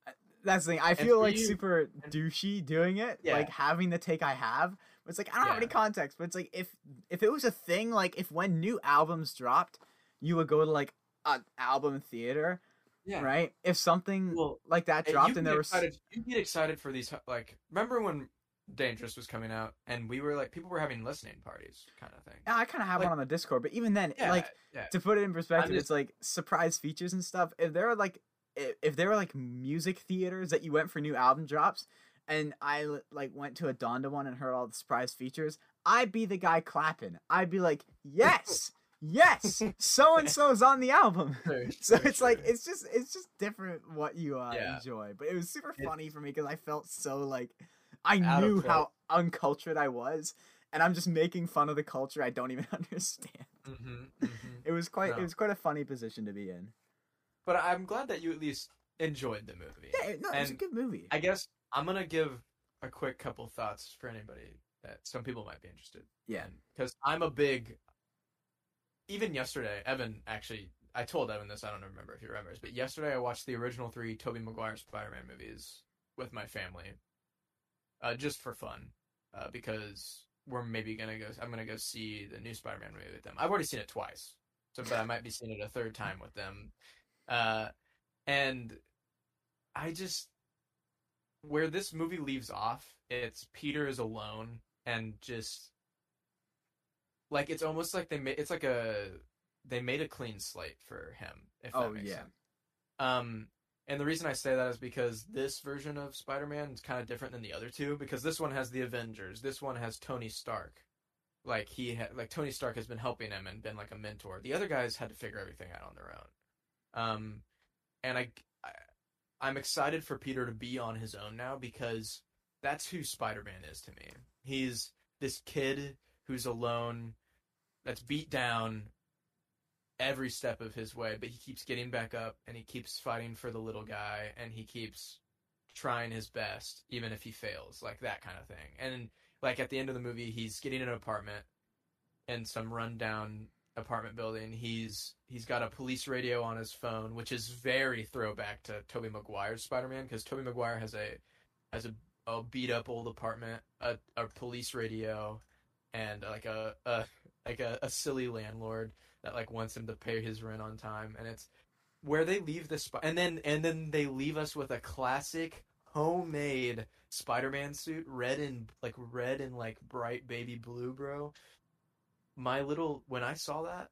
I- that's the thing. I feel like you- super douchey doing it, Yeah. like having the take I have. But it's like I don't have any context. But it's like if if it was a thing, like if when new albums dropped, you would go to like an album theater, Yeah. right? If something Well, like that and dropped and get there was excited, you get excited for these like remember when Dangerous was coming out and we were like people were having listening parties kind of thing. yeah, I kind of have like- one on the Discord. But even then, Yeah, like yeah. to put it in perspective, just- it's like surprise features and stuff. If there were like if there were like music theaters that you went for new album drops, and I like went to a Donda one and heard all the surprise features, I'd be the guy clapping. I'd be like, yes, yes, so and so's on the album. So it's like it's just it's just different what you uh, Yeah. enjoy. But it was super funny for me because I felt so like I Out knew how uncultured I was, and I'm just making fun of the culture I don't even understand. Mhm, mhm. It was quite No. it was quite a funny position to be in. But I'm glad that you at least enjoyed the movie. Yeah, no, it was a good movie. I guess I'm gonna give a quick couple thoughts for anybody that some people might be interested. Yeah. because I'm a big. Even yesterday, Evan actually, I told Evan this. I don't remember if he remembers, but yesterday I watched the original three Tobey Maguire Spider-Man movies with my family, uh, just for fun, uh, because we're maybe gonna go. I'm gonna go see the new Spider-Man movie with them. I've already seen it twice, so but I might be seeing it a third time with them, uh, and I just where this movie leaves off, it's Peter is alone and just like it's almost like they made it's like a they made a clean slate for him. If that Oh, makes yeah. sense. Um, and the reason I say that is because this version of Spider-Man is kind of different than the other two because this one has the Avengers. This one has Tony Stark. Like he ha- like Tony Stark has been helping him and been like a mentor. The other guys had to figure everything out on their own. Um, and I, I I'm excited for Peter to be on his own now because that's who Spider-Man is to me. He's this kid who's alone, that's beat down every step of his way, but he keeps getting back up and he keeps fighting for the little guy and he keeps trying his best even if he fails, like that kind of thing. And like at the end of the movie, he's getting an apartment in some rundown apartment building. He's he's got a police radio on his phone, which is very throwback to Tobey Maguire's Spider-Man because Tobey Maguire has a has a, a beat up old apartment, a, a police radio, and like a, a like a, a silly landlord that like wants him to pay his rent on time, and it's where they leave the Sp- and then and then they leave us with a classic homemade Spider-Man suit, red and like red and like bright baby blue, bro. My little when I saw that,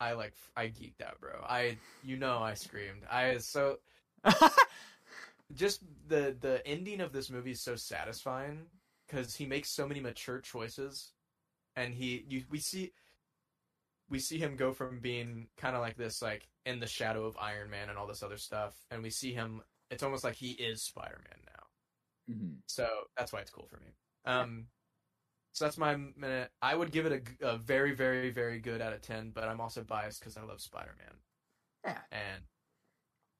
I like I geeked out, bro. I you know I screamed. I so just the the ending of this movie is so satisfying because he makes so many mature choices, and he you we see we see him go from being kind of like this like in the shadow of Iron Man and all this other stuff, and we see him. It's almost like he is Spider Man now. Mhm. So that's why it's cool for me. Um, so that's my minute. I would give it a very, very, very good out of ten, but I'm also biased because I love Spider Man. Yeah. And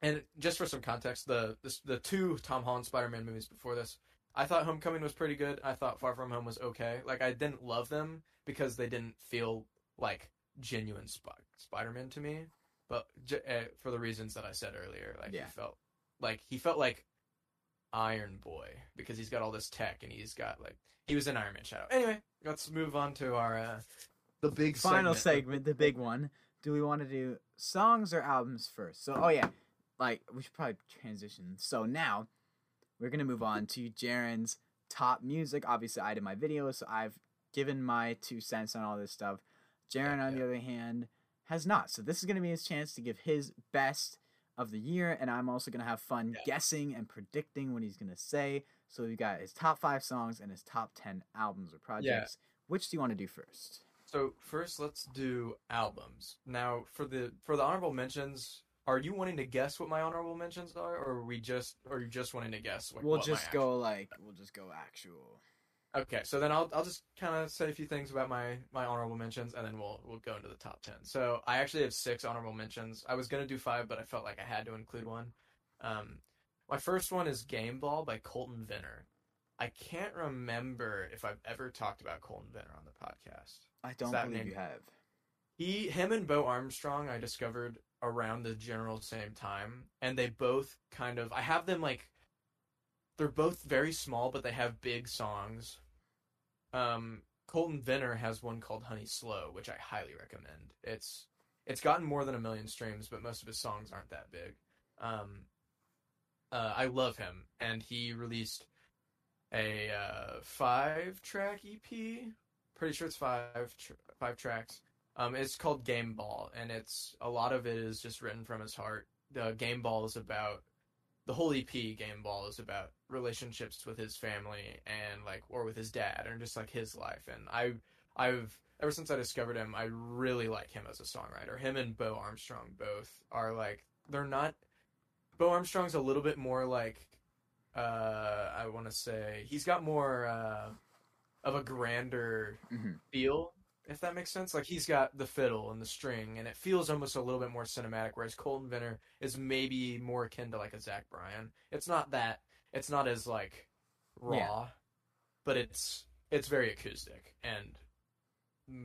and just for some context, the the, the two Tom Holland Spider Man movies before this, I thought Homecoming was pretty good. I thought Far From Home was okay. Like I didn't love them because they didn't feel like genuine Sp- Spider Man to me, but j- uh, for the reasons that I said earlier, like Yeah. he felt like he felt like Iron Boy because he's got all this tech and he's got like he was in Iron Man Shadow. Anyway, let's move on to our uh, the big Final segment. segment, the big one. Do we want to do songs or albums first? So, oh yeah, like we should probably transition. So now we're gonna move on to Jaron's top music. Obviously, I did my video, so I've given my two cents on all this stuff. Jaren, Yeah, on the other hand, has not. So this is gonna be his chance to give his best of the year, and I'm also gonna have fun Yeah. guessing and predicting what he's gonna say. So we got his top five songs and his top ten albums or projects. Which do you want to do first? So first, let's do albums. Now, for the for the honorable mentions, are you wanting to guess what my honorable mentions are, or are we just, or you just wanting to guess? Like, we'll what just go like we'll just go actual. Okay, so then I'll I'll just kind of say a few things about my my honorable mentions, and then we'll we'll go into the top ten. So I actually have six honorable mentions. I was gonna do five, but I felt like I had to include one. Um, my first one is Game Ball by Colton Vinner. I can't remember if I've ever talked about Colton Vinner on the podcast. I don't believe name- you have. He, him, and Bo Armstrong, I discovered around the general same time, and they both kind of. I have them like. They're both very small, but they have big songs. Um, Colton Venner has one called Honey Slow, which I highly recommend. It's it's gotten more than a million streams, but most of his songs aren't that big. Um, uh, I love him, and he released a uh, five track EP. Pretty sure it's five tr- five tracks. Um, it's called Game Ball, and it's a lot of it is just written from his heart. The Game Ball is about the whole EP. Game Ball is about relationships with his family and like, or with his dad, and just like his life. And I, I've ever since I discovered him, I really like him as a songwriter. Him and Bo Armstrong both are like they're not. Bo Armstrong's a little bit more like, uh, I want to say he's got more uh, of a grander hmm feel, if that makes sense. Like he's got the fiddle and the string, and it feels almost a little bit more cinematic. Whereas Colton Vinner is maybe more akin to like a Zach Bryan. It's not that. It's not as like raw, Yeah. but it's it's very acoustic and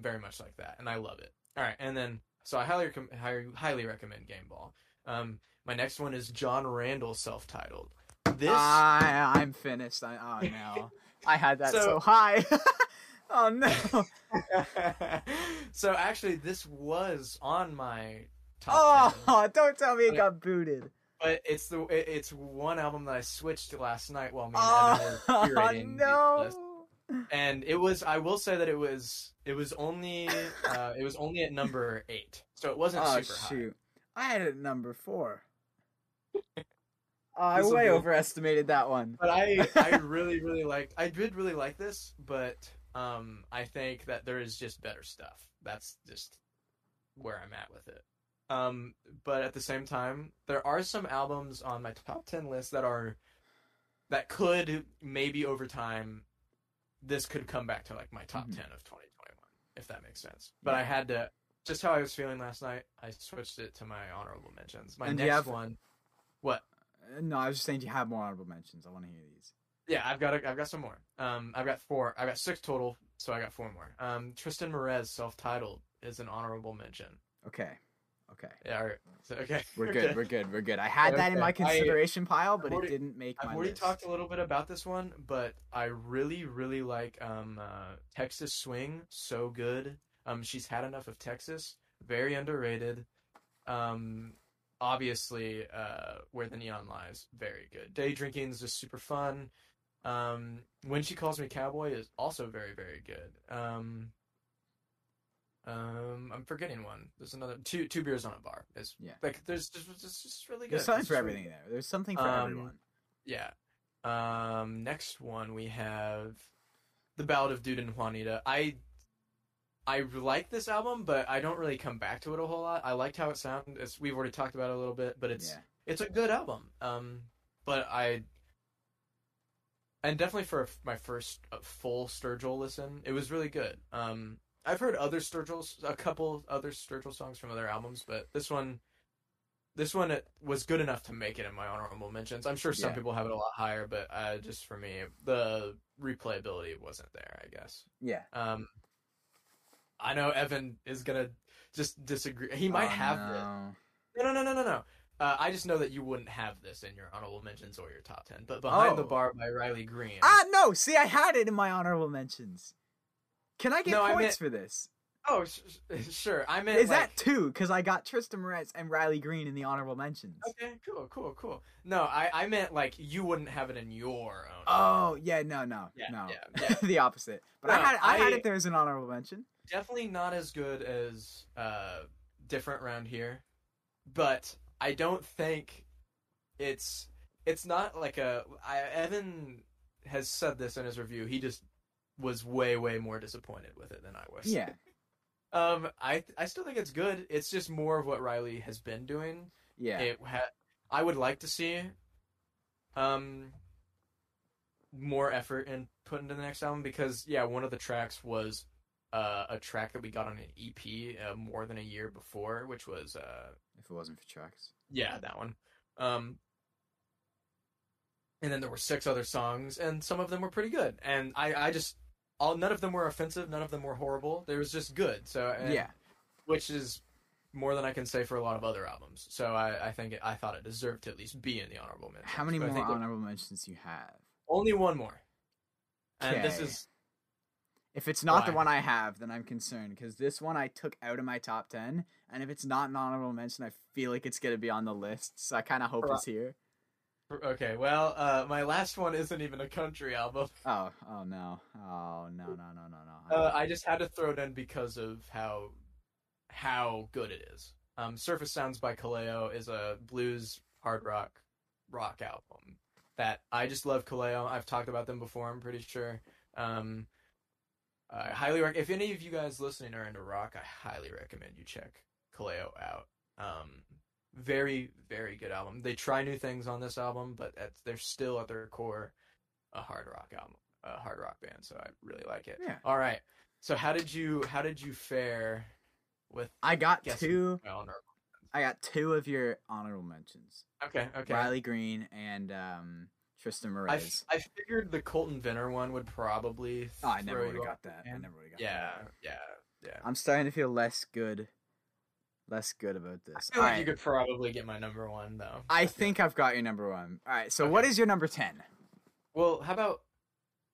very much like that, and I love it. All right, and then so I highly highly, highly recommend Game Ball. Um, my next one is John Randall, self-titled. This I I'm finished. I, oh no, I had that so, So- high. oh no. so actually, this was on my top Oh, 10, don't tell me it But- got booted. but it's the it- it's one album that I switched to last night while me and Evan Oh were curating no. And it was I will say that it was it was only uh, it was only at number eight, so it wasn't Oh super high. I had it at number four. I way overestimated that one. But I I really really liked I did really like this, but um I think that there is just better stuff. That's just where I'm at with it. Um but at the same time, there are some albums on my top 10 list that are that could maybe over time this could come back to like my top Mhm. 10 of 2021 if that makes sense. But I had to just how I was feeling last night, I switched it to my honorable mentions. My And next have- one what? Uh, No, I was just saying do you have more honorable mentions. I want to hear these. Yeah, I've got a, I've got some more. Um, I've got four. I've got six total, so I got four more. Um, Triston Marez, self-titled, is an honorable mention. Okay, okay, Yeah, all right. So, okay, we're good. We're good. We're good. I had that in my Okay, I- consideration pile, but already- it didn't make I've already list. talked a little bit about this one, but I really, really like um, uh, Texas Swing. So good. Um, she's had enough of Texas. Very underrated. Um, obviously, uh, where the neon lies, very good. Day drinking is just super fun. Um, when she calls me cowboy is also very, very good. Um, um, I'm forgetting one. There's another two two beers on a bar. Is Yeah. like there's just just, just really good. There's something It's for really everything there. There's something for Um, everyone. yeah. Um, next one we have the Ballad of Dood and Juanita. I I like this album, but I don't really come back to it a whole lot. I liked how it sounded. It's, we've already talked about it a little bit, but it's Yeah. it's a good album. Um, but I and definitely for my first uh, full Sturgill listen, it was really good. Um, I've heard other Sturgills, a couple other Sturgill songs from other albums, but this one, this one it was good enough to make it in my honorable mentions. I'm sure some Yeah. people have it a lot higher, but uh, just for me, the replayability wasn't there. I guess. Yeah. Um, I know Evan is gonna just disagree. He might Oh, have it. no. No, no, no, no, no, no. Uh, I just know that you wouldn't have this in your honorable mentions or your top ten. But behind the Oh. bar by Riley Green. Ah, no. See, I had it in my honorable mentions. Can I get No, I points meant- for this? Oh, sh- sure. I meant Is like, that two? Because I got Triston Marez and Riley Green in the honorable mentions. Okay, cool, cool, cool. No, I, I meant like you wouldn't have it in your own. Oh yeah, no, no, Yeah, no, yeah, yeah. the opposite. But I had I, had it there as an honorable mention. Definitely not as good as uh, different round here, but I don't think it's it's not like a. I, Evan has said this in his review. He just was way way more disappointed with it than I was. Yeah, Um, I I still think it's good. It's just more of what Riley has been doing. yeah, It ha- I would like to see um more effort in put into the next album because yeah, one of the tracks was uh, a track that we got on an EP uh, more than a year before, which was uh if it wasn't for tracks. yeah, that one. Um and then there were six other songs and some of them were pretty good. And I I just all none of them were offensive, none of them were horrible. They was just good. So and- yeah, which is more than I can say for a lot of other albums. So I, I think it, I thought it deserved to at least be in the honorable mentions. how many But more honorable mentions you have? Only one more. And this is If it's not the one I have, then I'm concerned because this one I took out of my top ten, and if it's not an honorable mention, I feel like it's gonna be on the list. So I kind of hope Right. it's here. okay. Well, uh, my last one isn't even a country album. Oh, oh no, oh no, no, no, no, no. Uh, I just had to throw it in because of how how good it is. Um, Surface Sounds by Kaleo is a blues hard rock rock album that I just love. Kaleo. I've talked about them before. I'm pretty sure. Um, I highly rec- if any of you guys listening are into rock, I highly recommend you check Kaleo out. Um, very very good album. They try new things on this album, but at, they're still at their core a hard rock album, a hard rock band. So I really like it. Yeah. All right. So how did you how did you fare with I got two. I got two of your honorable mentions: Okay, okay. Riley Green and um, Triston I, Marez. figured the Colton Venner one would probably. Oh, I never would have got that. I never would have got Yeah, that. yeah, yeah. I'm starting to feel less good, less good about this. I feel like Alright, you could probably get my number one though. I think I've got your number one. All right, so Okay. what is your number ten? Well, how about?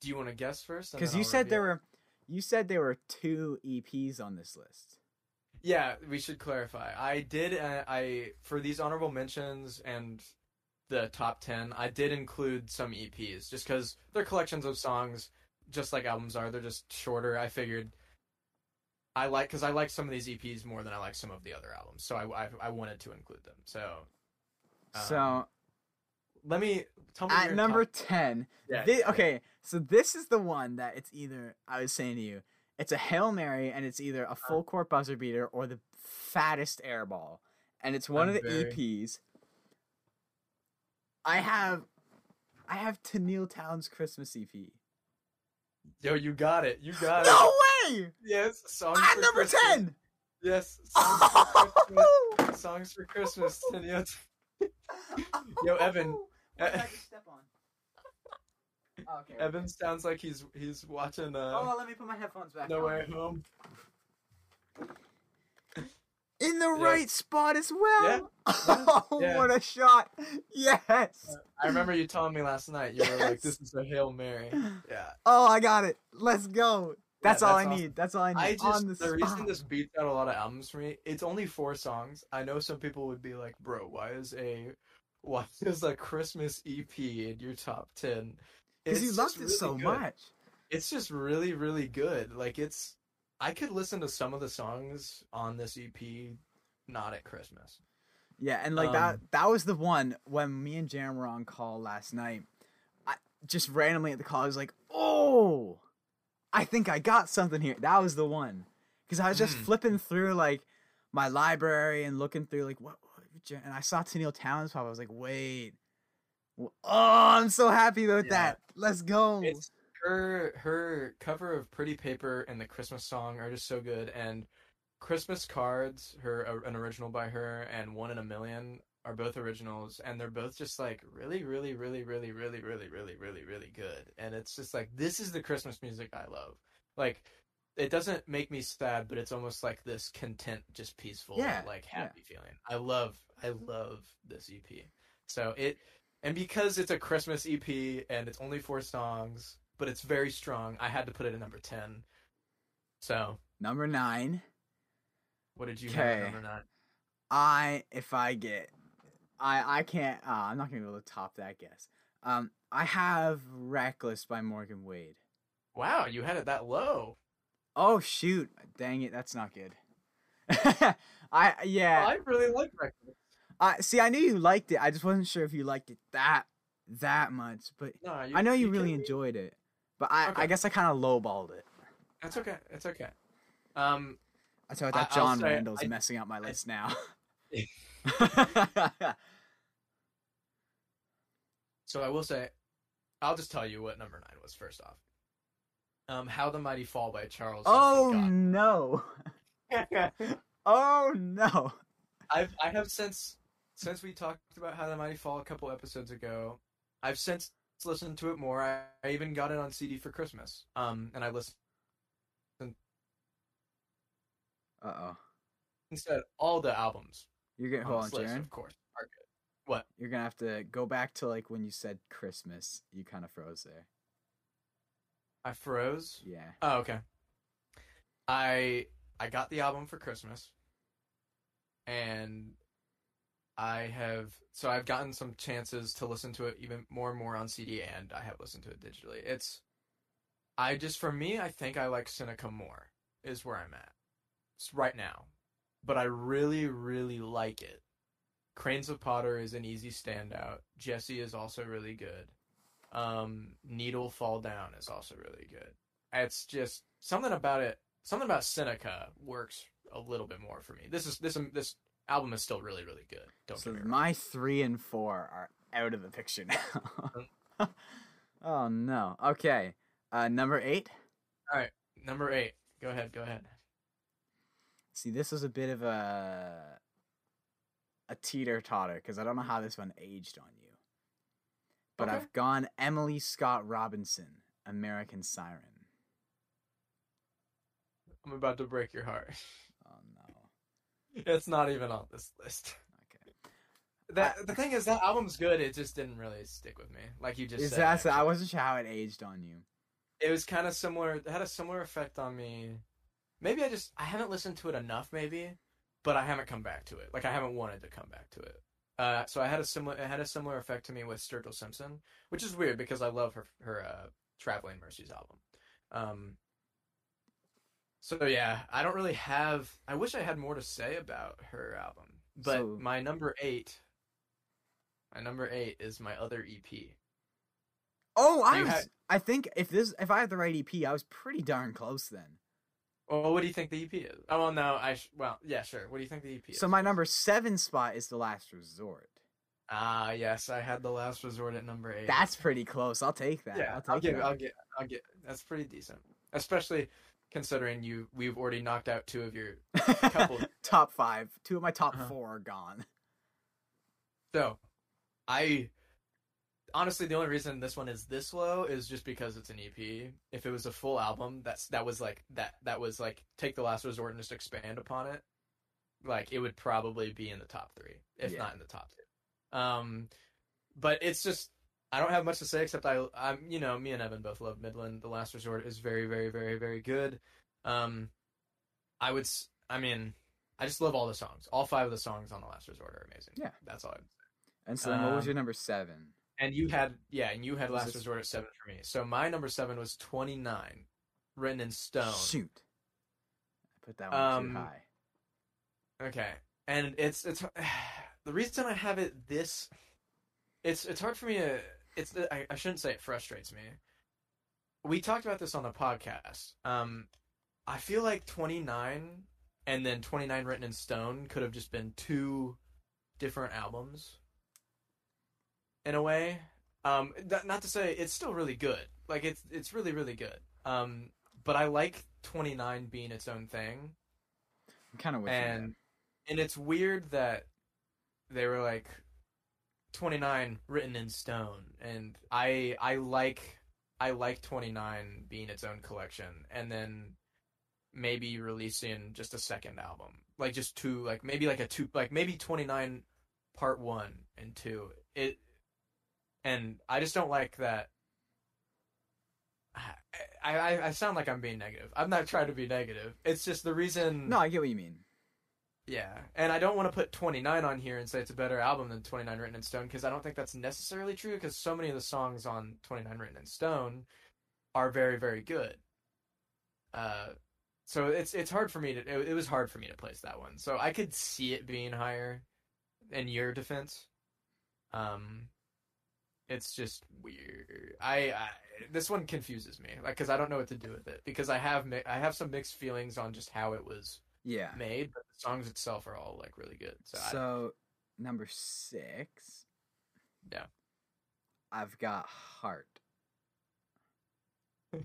Do you want to guess first? Because you I'll said there were, you said there were two EPs on this list. Yeah, we should clarify. I did. Uh, I for these honorable mentions and the top ten, I did include some EPs just because they're collections of songs, just like albums are. They're just shorter. I figured. I like because I like some of these EPs more than I like some of the other albums, so I I, I wanted to include them. So Um, so let me tell me at number top- ten, Yeah, thi- yeah. okay, so this is the one that it's either I was saying to you, it's a hail mary, and it's either a Uh-huh. full court buzzer beater or the fattest air ball, and it's one I'm of the very- EPs. I have, I have Tenille Townes' Christmas EP. Yo, you got it. You got No it. No way! Yes, songs At for number Christmas. ten. Yes, songs for Christmas. songs for Christmas. And, Yo, Evan. What did I just step on? Oh, okay. Evan sounds like he's he's watching uh, Oh, let me put my headphones back. No on. Way Home. In the Yeah. right spot as well. Yeah. Oh, Yeah. what a shot! Yes. I remember you telling me last night. You were like, Yes. "This is a hail mary." Yeah. Oh, I got it. Let's go. That's all I that's awesome. need. That's all I need. I just on the, the, reason this beats out a lot of albums for me, it's only four songs. I know some people would be like, "Bro, why is a why is a Christmas EP in your top 10? because you loved it really so good. much. It's just really, really good. Like it's, I could listen to some of the songs on this EP, not at Christmas. Yeah, and like that Um, that was the one when me and Jam were on call last night. I just randomly at the call I was like, "Oh, I think I got something here." That was the one. Cuz I was just Mm. flipping through like my library and looking through like what, what and I saw Tenille Townes pop. I was like, "Wait. Oh, I'm so happy about Yeah. that. Let's go." It's her her cover of Pretty Paper and the Christmas song are just so good, and Christmas Cards, her uh, an original by her, and One in a Million are both originals, and they're both just like really, really, really, really, really, really, really, really, really good. And it's just like this is the Christmas music I love. Like it doesn't make me sad, but it's almost like this content, just peaceful, Yeah, like yeah. happy feeling. I love, I love this EP. So it, and because it's a Christmas EP and it's only four songs, but it's very strong, I had to put it at number ten. So Number nine. what did you have at number nine? I if I get I I can't uh, I'm not gonna be able to top that guess. Um I have Reckless by Morgan Wade. Wow, you had it that low. Oh shoot. Dang it, that's not good. I yeah. I really like Reckless. I see I knew you liked it. I just wasn't sure if you liked it that that much. But No, you, I know you, kidding really enjoyed it. But I, I guess I kinda lowballed it. That's okay. It's okay. Um, I tell you I- that I'll John say Randall's I- messing up my list now. so I will say, I'll just tell you what number nine was first off. Um, "How the Mighty Fall" by Charles. oh no. Oh no. I've I have since since we talked about "How the Mighty Fall" a couple episodes ago. I've since listened to it more. I, I even got it on CD for Christmas. Um, and I listened Uh oh. instead all the albums You're gonna on hold on, list, Jaron. of course, are good. What? You're gonna have to go back to like when you said Christmas. You kind of froze there. I froze. Yeah. Oh, okay. I I got the album for Christmas, and I have so I've gotten some chances to listen to it even more and more on CD, and I have listened to it digitally. It's I just for me, I think I like Seneca more is where I'm at It's right now, but I really really like it. Cranes of Potter is an easy standout. Jesse is also really good. Um, Needle Fall Down is also really good. It's just something about it. Something about Seneca works a little bit more for me. This is this this album is still really really good. Don't So my three and four are out of the picture now. oh no. Okay. Uh, number eight. All right. Number eight. Go ahead. Go ahead. See, this was a bit of a a teeter totter because I don't know how this one aged on you. But Okay. I've gone Emily Scott Robinson, American Siren. I'm about to break your heart. It's not even on this list. Okay. That the thing is that album's good. It just didn't really stick with me. Like you just Is said. that, I wasn't sure how it aged on you. it was kind of similar. It had a similar effect on me. Maybe I just I haven't listened to it enough, maybe, but I haven't come back to it. Like I haven't wanted to come back to it. Uh, so I had a similar it had a similar effect to me with Sturgill Simpson, which is weird because I love her her uh, Traveling Mercies album. Um, so yeah, I don't really have. I wish I had more to say about her album, but So- my number eight, my number eight is my other EP. Oh, I was. had- I think if this, if I had the right EP, I was pretty darn close then. Well, what do you think the EP is? Oh, well, no, I sh- well, yeah, sure. What do you think the EP is? So my number seven spot is the Last Resort. Ah, yes, I had the last resort at number eight. That's pretty close. I'll take that. yeah. I'll take I'll give. that. I'll get. I'll get. That's pretty decent, especially considering you. We've already knocked out two of your. couple- top five. Two of my top Uh-huh. four are gone. So, I honestly the only reason this one is this low is just because it's an EP. If it was a full album, that's that was like that that was like take the last resort and just expand upon it. Like it would probably be in the top three, if Yeah. not in the top two. Um, but it's just I don't have much to say except I I'm you know me and Evan both love Midland. The Last Resort is very very very very good. Um, I would s- I mean I just love all the songs. All five of the songs on The Last Resort are amazing. Yeah. that's all. I And so then what was Um, your number seven? and you had yeah, and you had Last this- Resort at seven for me. So my number seven was twenty nine, written in stone. Shoot. I put that one Um, too high. Okay, and it's it's the reason I have it this. It's it's hard for me to. It's I, I shouldn't say it frustrates me. We talked about this on the podcast. Um, I feel like twenty nine and then twenty nine written in stone could have just been two different albums. In a way, um, th- not to say it's still really good. Like it's it's really really good. Um, but I like twenty nine being its own thing I'm kind of with you and and it's weird that they were like 29 written in stone and i i like i like 29 being its own collection and then maybe releasing just a second album, like just two, like maybe like a two, like maybe twenty nine, part one and two. It, and I just don't like that. I, I I sound like I'm being negative. I'm not trying to be negative. It's just the reason. No, I get what you mean. Yeah, and I don't want to put 29 on here and say it's a better album than 29 Written in Stone because I don't think that's necessarily true because so many of the songs on 29 Written in Stone are very very good. Uh, so it's it's hard for me to it, it was hard for me to place that one. So I could see it being higher in your defense. Um, it's just weird. I, I this one confuses me like because I don't know what to do with it because I have mi- I have some mixed feelings on just how it was Yeah. made, but the songs itself are all like really good. So, I, So number six. Yeah. I've got heart.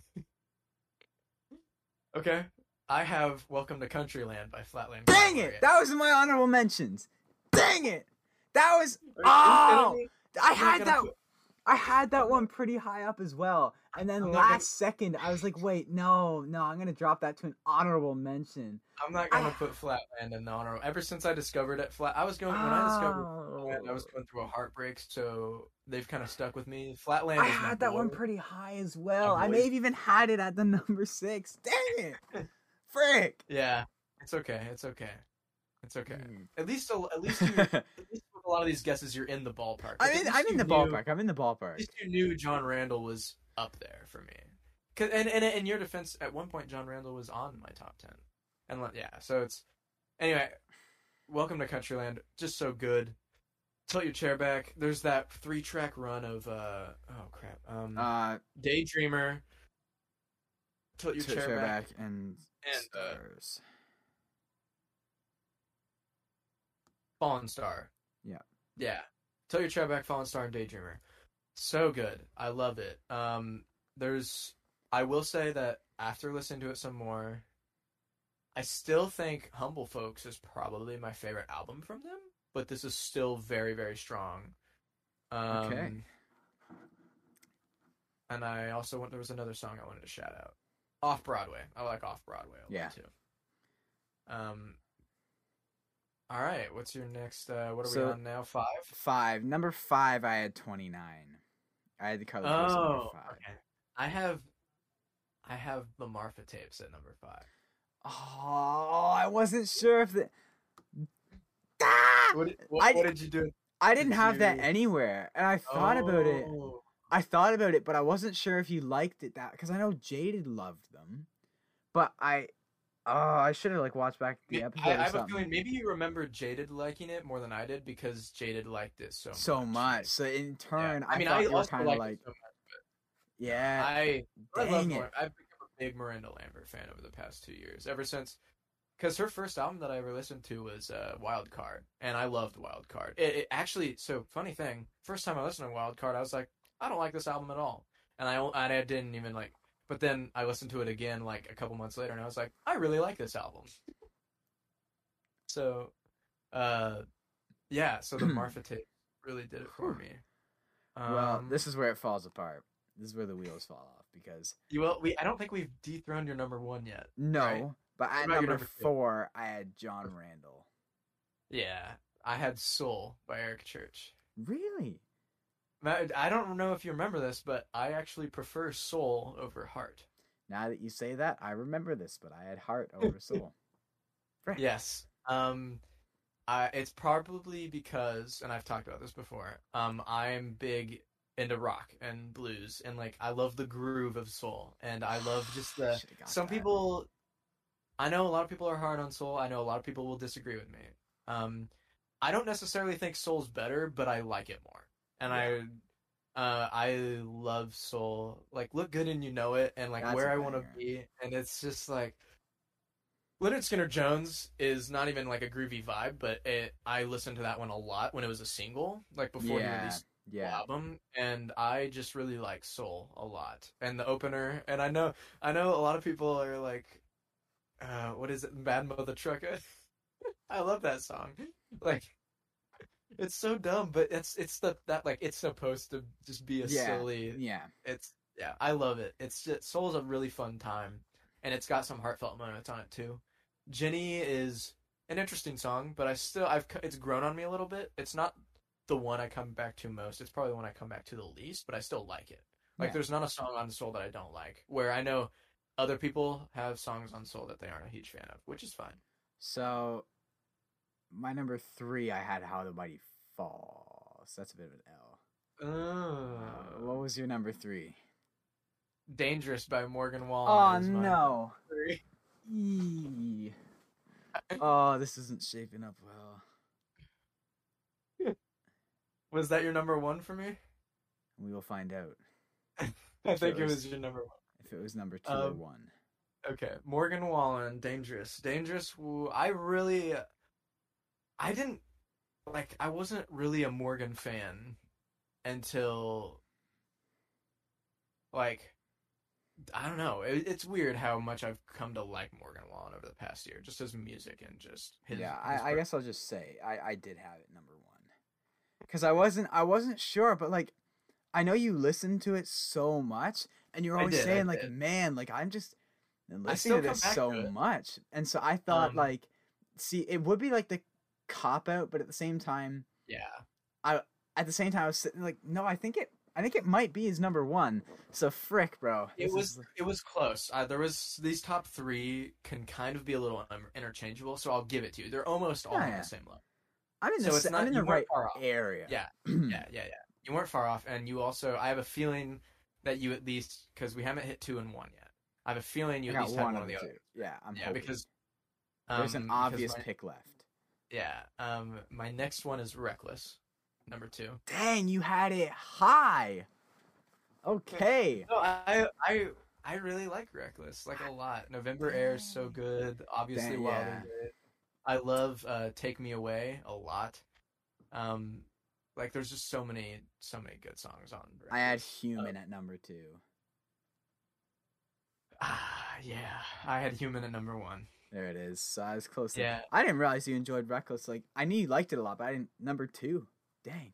okay, I have "Welcome to Countryland" by Flatland. Dang it! That was my honorable mentions. Dang it! That was oh! I had that. put- I had that one pretty high up as well, and then not gonna- last second I was like, "Wait, no, no, I'm gonna drop that to an honorable mention." I'm not gonna I- put Flatland in the honorable. Ever since I discovered it, Flat. I was going when I discovered Flatland, I was Oh. going through a heartbreak, so they've kind of stuck with me. Flatland. I had that one pretty high as well. I may have even had it at the number six. Dang it! Frick! Yeah, it's okay. It's okay. It's okay. Mm. At least, a, at least, you, at least a lot of these guesses, you're in the ballpark. I'm in. I'm in the knew- ballpark. I'm in the At ballpark. least you knew Jon Randall was up there for me. 'Cause- and, and in your defense, at one point Jon Randall was on my top ten, and like, yeah, so it's anyway. Welcome to Countryland, just so good. Tilt your chair back. There's that three track run of uh oh crap um Uh, Daydreamer. Tilt your Tilt chair, Chair back. back and, and, uh. Fallen Star. Yeah. Yeah. Tilt your chair back, Fallen Star, and Daydreamer. So good. I love it. Um, there's. I will say that after listening to it some more, I still think Humble Folks is probably my favorite album from them, but this is still very, very strong. Um, Okay. And I also want. There was another song I wanted to shout out. Off Broadway. I like Off Broadway a lot Yeah. too. Um. All right. What's your next? Uh, what are So- we on now? Five. Five. Number five. I had twenty nine. I had the color Purple at number Oh, five. okay. I have, I have the Marfa tapes at number five. Oh, I wasn't sure if the. Ah! What did, what, I what did you do? I didn't did have that anywhere, and I thought about it. Oh. I thought about it, but I wasn't sure if you liked it that because I know Jaded loved them, but I, oh, I should have like watched back the episode I, I have a feeling maybe you remember Jaded liking it more than I did because Jaded liked it so much. so much. So in Yeah. turn, I I, mean, I also kind of like, it so much. yeah, I I love it. I've become a big Miranda Lambert fan over the past two years. Ever since, because her first album that I ever listened to was uh, Wild Card, and I loved Wild Card. It, it actually, so funny thing, first time I listened to Wild Card, I was like, I don't like this album at all, and I and I didn't even like. But then I listened to it again like a couple months later, and I was like, I really like this album. so, uh, yeah. So the Marfa tape really did it for me. well, Um, this is where it falls apart. This is where the wheels fall off because You well, we I don't think we've dethroned your number one yet. no, Right. but at number, number four, I had Jon Randall. Yeah, I had Soul by Eric Church. Really? I don't know if you remember this, but I actually prefer Soul over Heart. Now that you say that, I remember this, but I had Heart over Soul. Yes. Um, I it's probably because, and I've talked about this before. Um, I'm big into rock and blues, and like I love the groove of Soul, and I love just the. Some that. people, I know a lot of people are hard on Soul. I know a lot of people will disagree with me. Um, I don't necessarily think Soul's better, but I like it more, and I, uh, I love Soul. Like, look good and you know it, and like That's where I want to be, and it's just like. Lynyrd Skynyrd Jones is not even like a groovy vibe, but it, I listened to that one a lot when it was a single, like before he yeah, released the yeah. album, and I just really like Soul a lot, and the opener. And I know, I know a lot of people are like, uh, "What is it, Bad Mother Trucker?" I love that song. Like, it's so dumb, but it's it's the that like it's supposed to just be a Yeah, silly. Yeah. It's yeah, I love it. It's just Soul's a really fun time, and it's got some heartfelt moments on it too. Jenny is an interesting song, but I still I've it's grown on me a little bit. It's not the one I come back to most. It's probably the one I come back to the least, but I still like it. Like Yeah. there's not a song on Soul that I don't like. Where I know other people have songs on Soul that they aren't a huge fan of, which is fine. So, my number three, I had How the Mighty Falls. That's a bit of an L. Uh, what was your number three? Dangerous by Morgan Wallen. Oh no! Eee. Oh, this isn't shaping up well. Was that your number one for me? We will find out I think it was- was your number one. if it was number two or Um, one. Okay, Morgan Wallen, Dangerous. Dangerous, I really. I didn't. Like, I wasn't really a Morgan fan until. Like. I don't know. It, it's weird how much I've come to like Morgan Wallen over the past year, just as music and just his. yeah, his I, I guess I'll just say I, I did have it number one because I wasn't I wasn't sure, but like I know you listened to it so much, and you're always did, saying like, man, like I'm just listening to this so to much, and so I thought Um, like, see, it would be like the cop out, but at the same time, Yeah. I at the same time, I was sitting like, no, I think it. I think it might be his number one. So frick, bro. It was is- it was close. Uh, there was these top three can kind of be a little um, interchangeable, so I'll give it to you. They're almost all Yeah, on yeah. the same level. I'm in the so it's not- I'm in the right far off. area. Yeah. Yeah, yeah, yeah. You weren't far off, and you also I have a feeling that you at least because we haven't hit two and one yet. I have a feeling you I at least had one one of the the two. other. Yeah, I'm Yeah, hoping. because there's um, an obvious my- pick left. Yeah. Um, my next one is Reckless, number two. Dang, you had it high. Okay. No, I I I really like Reckless, like a lot. November Air is so good. Obviously, Dang, Wild yeah. Good. I love uh, Take Me Away a lot. Um, like there's just so many so many good songs on. I had Reckless. human at number two. Ah, yeah. I had Human at number one. There it is. So I was close. to- Yeah. I didn't realize you enjoyed Reckless. Like I knew you liked it a lot, but I didn't. Number two. Dang.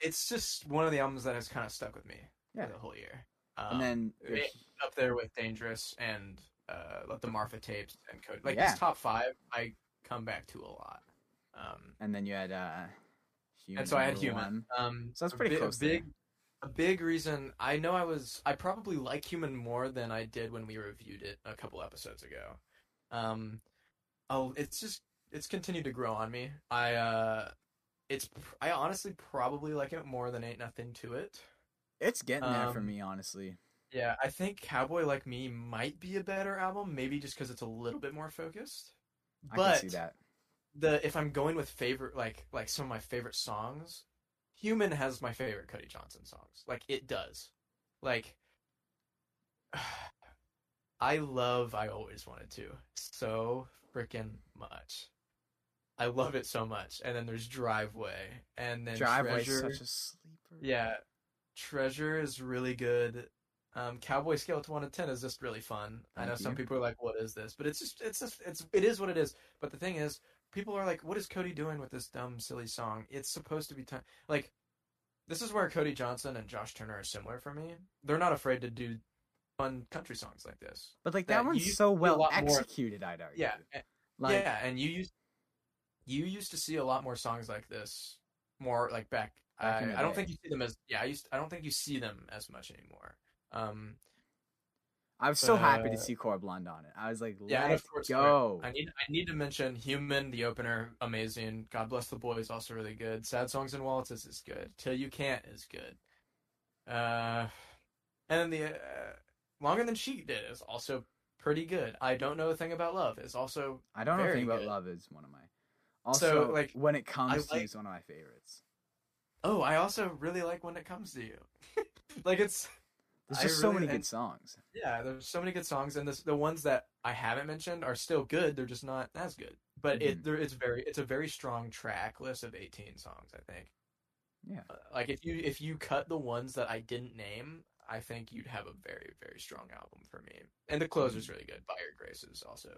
It's just one of the albums that has kind of stuck with me Yeah. for the whole year. Um, and then it- up there with Dangerous and uh, like the Marfa tapes and Code. Like Yeah. these top five, I come back to a lot. Um, and then you had uh. Human and so I had Human. one. Um, So that's a pretty bi- close A there. big, a big reason I know I was I probably like Human more than I did when we reviewed it a couple episodes ago. Um, oh, it's just it's continued to grow on me. I uh, it's I honestly probably like it more than Ain't Nothing to It. It's getting there for um, me, honestly. Yeah, I think Cowboy Like Me might be a better album, maybe just because it's a little bit more focused. I but can see that. the if I'm going with favorite like like some of my favorite songs, Human has my favorite Cody Johnson songs. Like it does. Like I love I always wanted to so freaking much. I love it so much. And then there's Driveway and then Driveway's Treasure. such a sleeper. Yeah, Treasure is really good. Um, Cowboy Scale to one to ten is just really fun. I know Thank some people are like, "What is this?" But it's just, it's just, it's, it is what it is. But the thing is, people are like, "What is Cody doing with this dumb, silly song?" It's supposed to be time. Like, this is where Cody Johnson and Josh Turner are similar for me. They're not afraid to do fun country songs like this. But like that that one's so to well lot more- executed, I'd argue. Yeah, Like yeah, and you used, you used to see a lot more songs like this, more like back. Back I, I don't think you see them as yeah. I used. I don't think you see them as much anymore. Um, I was so happy to uh, see Core Blonde on it. I was like, Yeah, let's of course, go. I need I need to mention Human, the opener, amazing. God Bless the Boys, also really good. Sad Songs and Waltzes is good. Till You Can't is good. Uh, and then the uh, Longer Than She Did is also pretty good. I Don't Know a Thing About Love is also I don't know very anything about good. love is one of my. Also, like, when it comes to like- is one of my favorites. oh I also really like When It Comes to You. like it's There's just so really- many good songs. Yeah, there's so many good songs, and this, the ones that I haven't mentioned are still good. They're just not as good. But Mm-hmm. it there it's very it's a very strong track list of 18 songs. I think. Yeah. Uh, like if you if you cut the ones that I didn't name, I think you'd have a very very strong album for me. And the closer's really good. By Your Grace is also.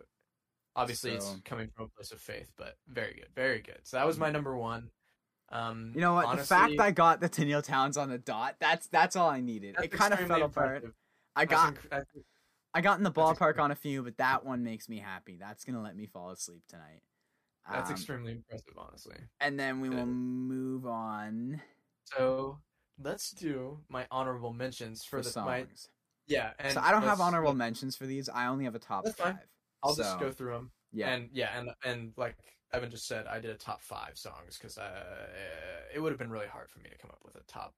Obviously, it's Mm-hmm. Coming from a place of faith, but very good, very good. So that was my number one. Um, You know what? honestly, the fact I got the Tenille Townes on the dot, that's that's all I needed. It kind of fell apart. impressive. I got that's- I got in the ballpark on a few, but that one makes me happy. That's gonna let me fall asleep tonight. That's Um, extremely impressive, honestly. And then we will move on So let's do my honorable mentions for, for the my songs. yeah. And so I don't have honorable mentions for these. I only have a top That's fine. five. I'll just go through them. Yeah. And yeah, and and like Evan just said, I did a top five songs because uh, it would have been really hard for me to come up with a top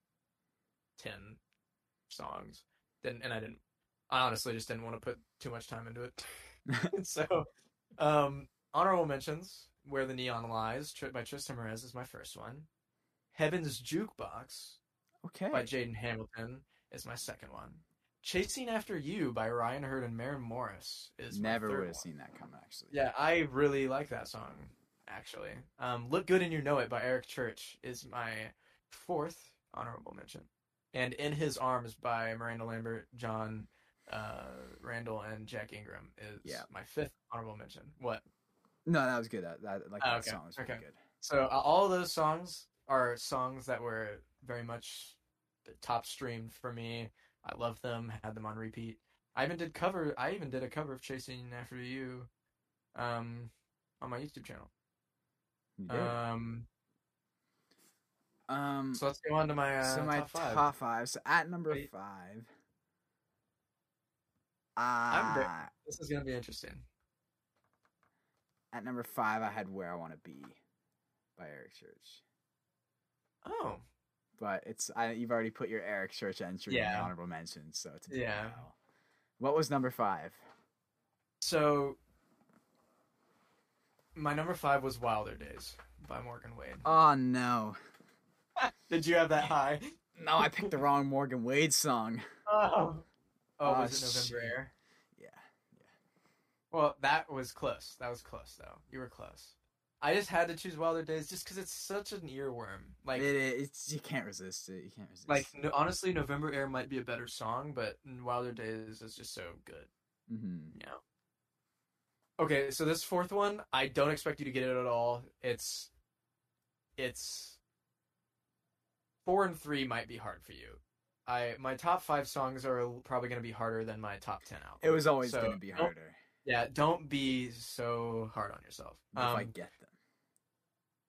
ten songs. Didn't and I didn't. I honestly just didn't want to put too much time into it. so, um, honorable mentions: "Where the Neon Lies" by Triston Marez is my first one. "Heaven's Jukebox" okay. by Jaden Hamilton is my second one. "Chasing After You" by Ryan Hurd and Maren Morris is my Never would have seen that come actually. Yeah, I really like that song, actually. Um, Look Good and You Know It by Eric Church is my fourth honorable mention. And In His Arms by Miranda Lambert, Jon uh, Randall, and Jack Ingram is Yeah. my fifth honorable mention. What? No, that was good. That, that like Oh, that okay, song was really okay. good. So uh, all those songs are songs that were very much the top streamed for me. I loved them, had them on repeat. I even did cover. I even did a cover of "Chasing After You," um, on my YouTube channel. You. Um, um so let's go on to my, uh, so my top five. top five. So at number Wait. five. I'm Uh, This is gonna be interesting. at number five I had Where I Wanna Be by Eric Church. Oh, But it's I, you've already put your Eric Church entry in the Yeah. honorable mentions, so it's Yeah. now. What was number five? so my number five was "Wilder Days" by Morgan Wade. Oh no. Did you have that high? No, I picked the wrong Morgan Wade song. Oh, oh, Oh, was it November shit. Air? Yeah, yeah. Well, that was close. That was close, though. You were close. I just had to choose Wilder Days just because it's such an earworm. Like, it, it, it's you can't resist it. You can't resist. like no, honestly, November Air might be a better song, but Wilder Days is just so good. hmm Yeah. Okay, so this fourth one, I don't expect you to get it at all. It's, it's four and three might be hard for you. I my top five songs are probably going to be harder than my top ten albums. It was always So, gonna be harder Yeah, don't be so hard on yourself. if I Um, get them.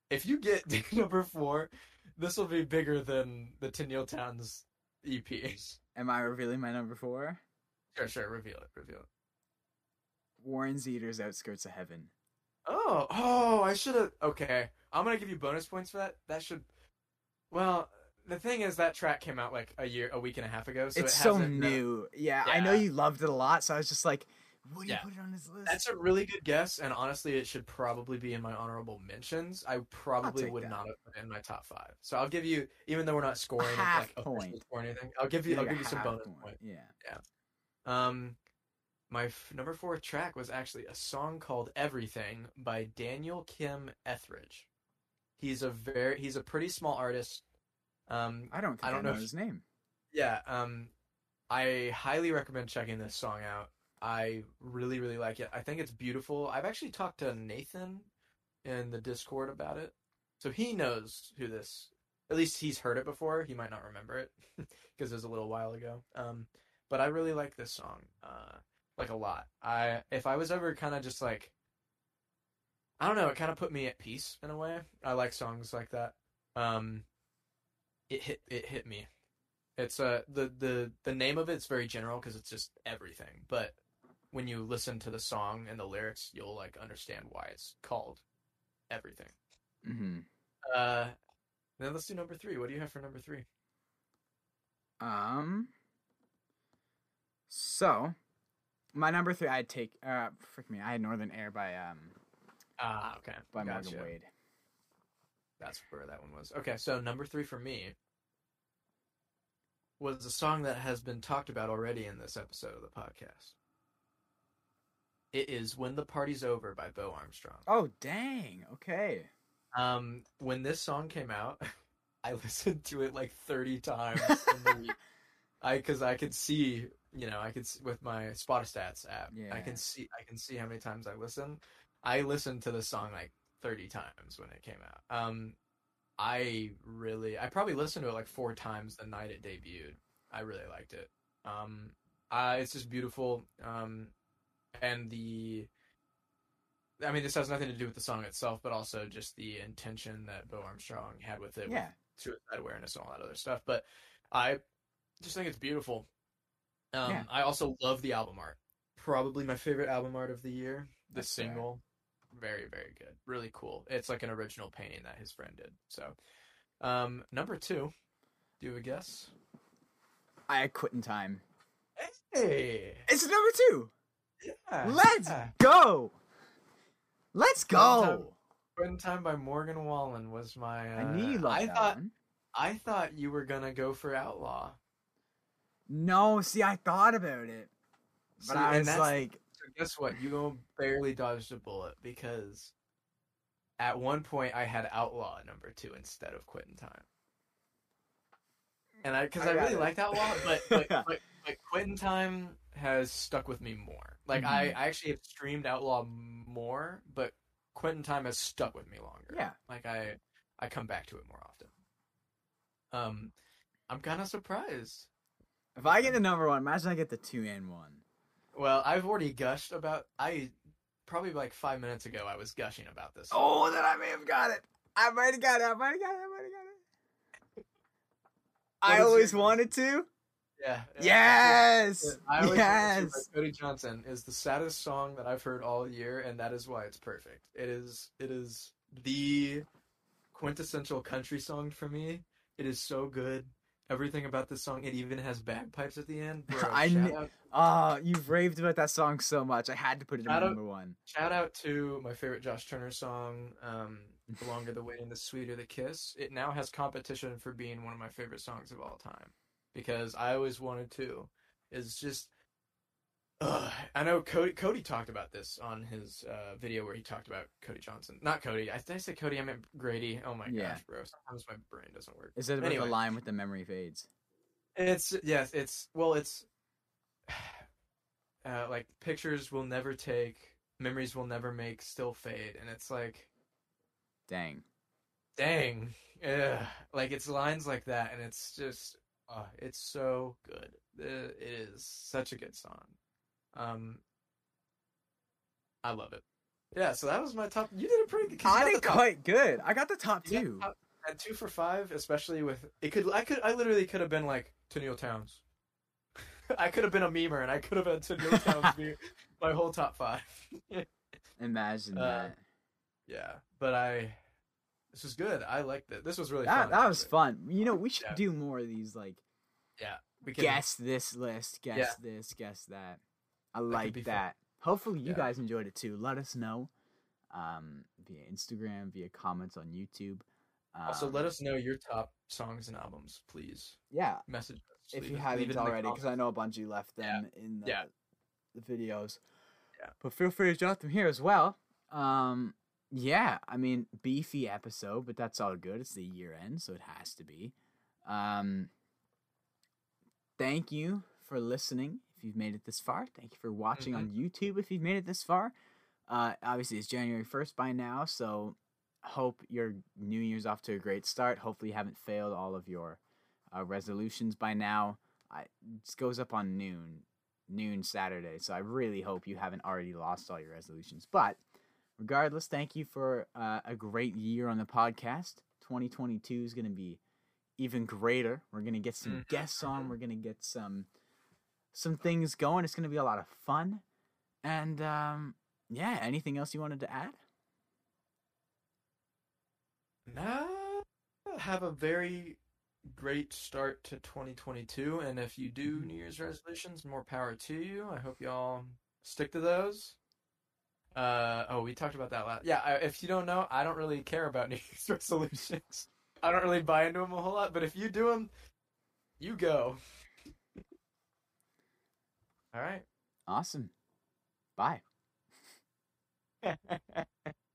If you get number four, this will be bigger than the Tenille Townes EP. Am I revealing my number four? Sure, sure, reveal it, reveal it. Warren Zeiders' Outskirts of Heaven. Oh, oh, I should have. Okay, I'm gonna give you bonus points for that. That should. Well, the thing is, that track came out like a year, a week and a half ago, so it's it so uh, new. yeah, I know you loved it a lot, so I was just like, "Would you Yeah. put it on his list?" That's a really good guess, and honestly, it should probably be in my honorable mentions. I probably would that. not have put it in my top five. So I'll give you, even though we're not scoring like point. or anything, I'll give you, Like I'll give you some bonus point. points. Yeah. Um, my f- number four track was actually a song called "Everything" by Daniel Kim Etheridge. He's a very, he's a pretty small artist. Um, I don't think I I, don't know, know his name. yeah, um, I highly recommend checking this song out. I really, really like it. I think it's beautiful. I've actually talked to Nathan in the Discord about it, so he knows who this. At least he's heard it before. He might not remember it because it was a little while ago. Um, but I really like this song, uh, like a lot. I if I was ever kind of just like, I don't know, it kind of put me at peace in a way. I like songs like that. Um, it hit it hit me. It's uh the the the name of it's very general because it's just everything. But when you listen to the song and the lyrics, you'll like understand why it's called everything. Mm-hmm. Uh, then let's do number three. What do you have for number three? Um. So, my number three, I'd take. Uh, frick me, I had Northern Air by um Ah, okay, by gotcha. Morgan Wade. That's where that one was. Okay, so number three for me was a song that has been talked about already in this episode of the podcast. It is "When the Party's Over" by Bo Armstrong. Oh dang! Okay. Um, when this song came out, I listened to it like thirty times in the week. I because I could see, you know, I could s- with my Spotistats app. yeah. I can see, I can see how many times I listen. I listened to the song like thirty times when it came out. Um, I really, I probably listened to it like four times the night it debuted. I really liked it. Um, Uh, it's just beautiful. Um, and the, I mean, this has nothing to do with the song itself, but also just the intention that Bo Armstrong had with it, Yeah. with suicide awareness and all that other stuff. But I just think it's beautiful. Um, Yeah. I also love the album art. Probably my favorite album art of the year. The That's single, very very good, really cool. It's like an original painting that his friend did. So, um, number two, do you have a guess? I quit in time. Hey, It's number two. Yeah, Let's go. Let's go. Quitting Time by Morgan Wallen was my. Uh, I knew you loved I that thought one. I thought you were gonna go for Outlaw. No, see, I thought about it, but See, I was like, So guess what? You barely dodged a bullet because at one point I had Outlaw number two instead of Quitting Time. And I, because I I, really it. liked Outlaw, but but, but but Quitting Time has stuck with me more. Like I, Mhm. I actually have streamed Outlaw more, but Quitting Time has stuck with me longer. Yeah. Like I, I come back to it more often. Um, I'm kind of surprised. if I get the number one, imagine I get the two and one. Well, I've already gushed about. I probably like five minutes ago I was gushing about this. Oh, then I may have got it. I might have got it. I might have got it. I might have got it. What I always your- wanted to. Yeah. Yes. I always yes. Cody Johnson is the saddest song that I've heard all year, and that is why it's perfect. It is. It is the quintessential country song for me. It is so good. Everything about this song. It even has bagpipes at the end. Bro, I shout kn- out Oh, you've raved about that song so much. I had to put it in I don't- number one. Shout out to my favorite Josh Turner song, um, "The Longer the Waiting, the Sweeter the Kiss." It now has competition for being one of my favorite songs of all time because I always wanted to. Is just, ugh. I know Cody. Cody talked about this on his uh, video where he talked about Cody Johnson. Not Cody. I did I say Cody? I meant Grady. Oh my Yeah. gosh, bro! Sometimes my brain doesn't work. Is it Anyway. the line with the memory fades? It's yes, it's well, it's uh, like pictures will never take, memories will never make, still fade, and it's like. Dang. dang ugh. like it's lines like that and it's just uh, it's so good it is such a good song um i love it yeah so that was my top you did a pretty good I did quite good. I got the top you two. top- and two for five especially with it could i could i literally could have been like Tenille Townes i could have been a memer and i could have had Tenille Townes be my whole top five Imagine Uh, that. yeah but i this was good i liked it this was really That fun that was fun. You know, we should Yeah. do more of these like Yeah. we can guess this list, guess Yeah. this, guess that. I like that. Hopefully you Yeah. guys enjoyed it too. Let us know um, via Instagram, via comments on YouTube. Um, Also, let us know your top songs and albums, please. Yeah, Message us. if leave you it- haven't it in the already, because I know a bunch of you left them in the, the videos. Yeah. But feel free to drop them here as well. Um, yeah, I mean, beefy episode, but that's all good. It's the year end, so it has to be. Um, thank you for listening if you've made it this far. Thank you for watching on Mm-hmm. YouTube if you've made it this far. Uh, obviously, it's January 1st by now, so hope your New Year's off to a great start. Hopefully, you haven't failed all of your uh, resolutions by now. I, this goes up on noon, noon Saturday, so I really hope you haven't already lost all your resolutions. But regardless, thank you for uh, a great year on the podcast. 2022 is going to be even greater. We're going to get some Mhm, guests on. We're going to get some some things going. It's going to be a lot of fun. And um, yeah, anything else you wanted to add? Nah, have a very great start to 2022. And if you do Mhm. New Year's resolutions, more power to you. I hope y'all stick to those. Uh, oh, we talked about that last. Yeah, I, if you don't know, I don't really care about New Year's resolutions. I don't really buy into them a whole lot, but if you do them, you go. All right. Awesome. Bye.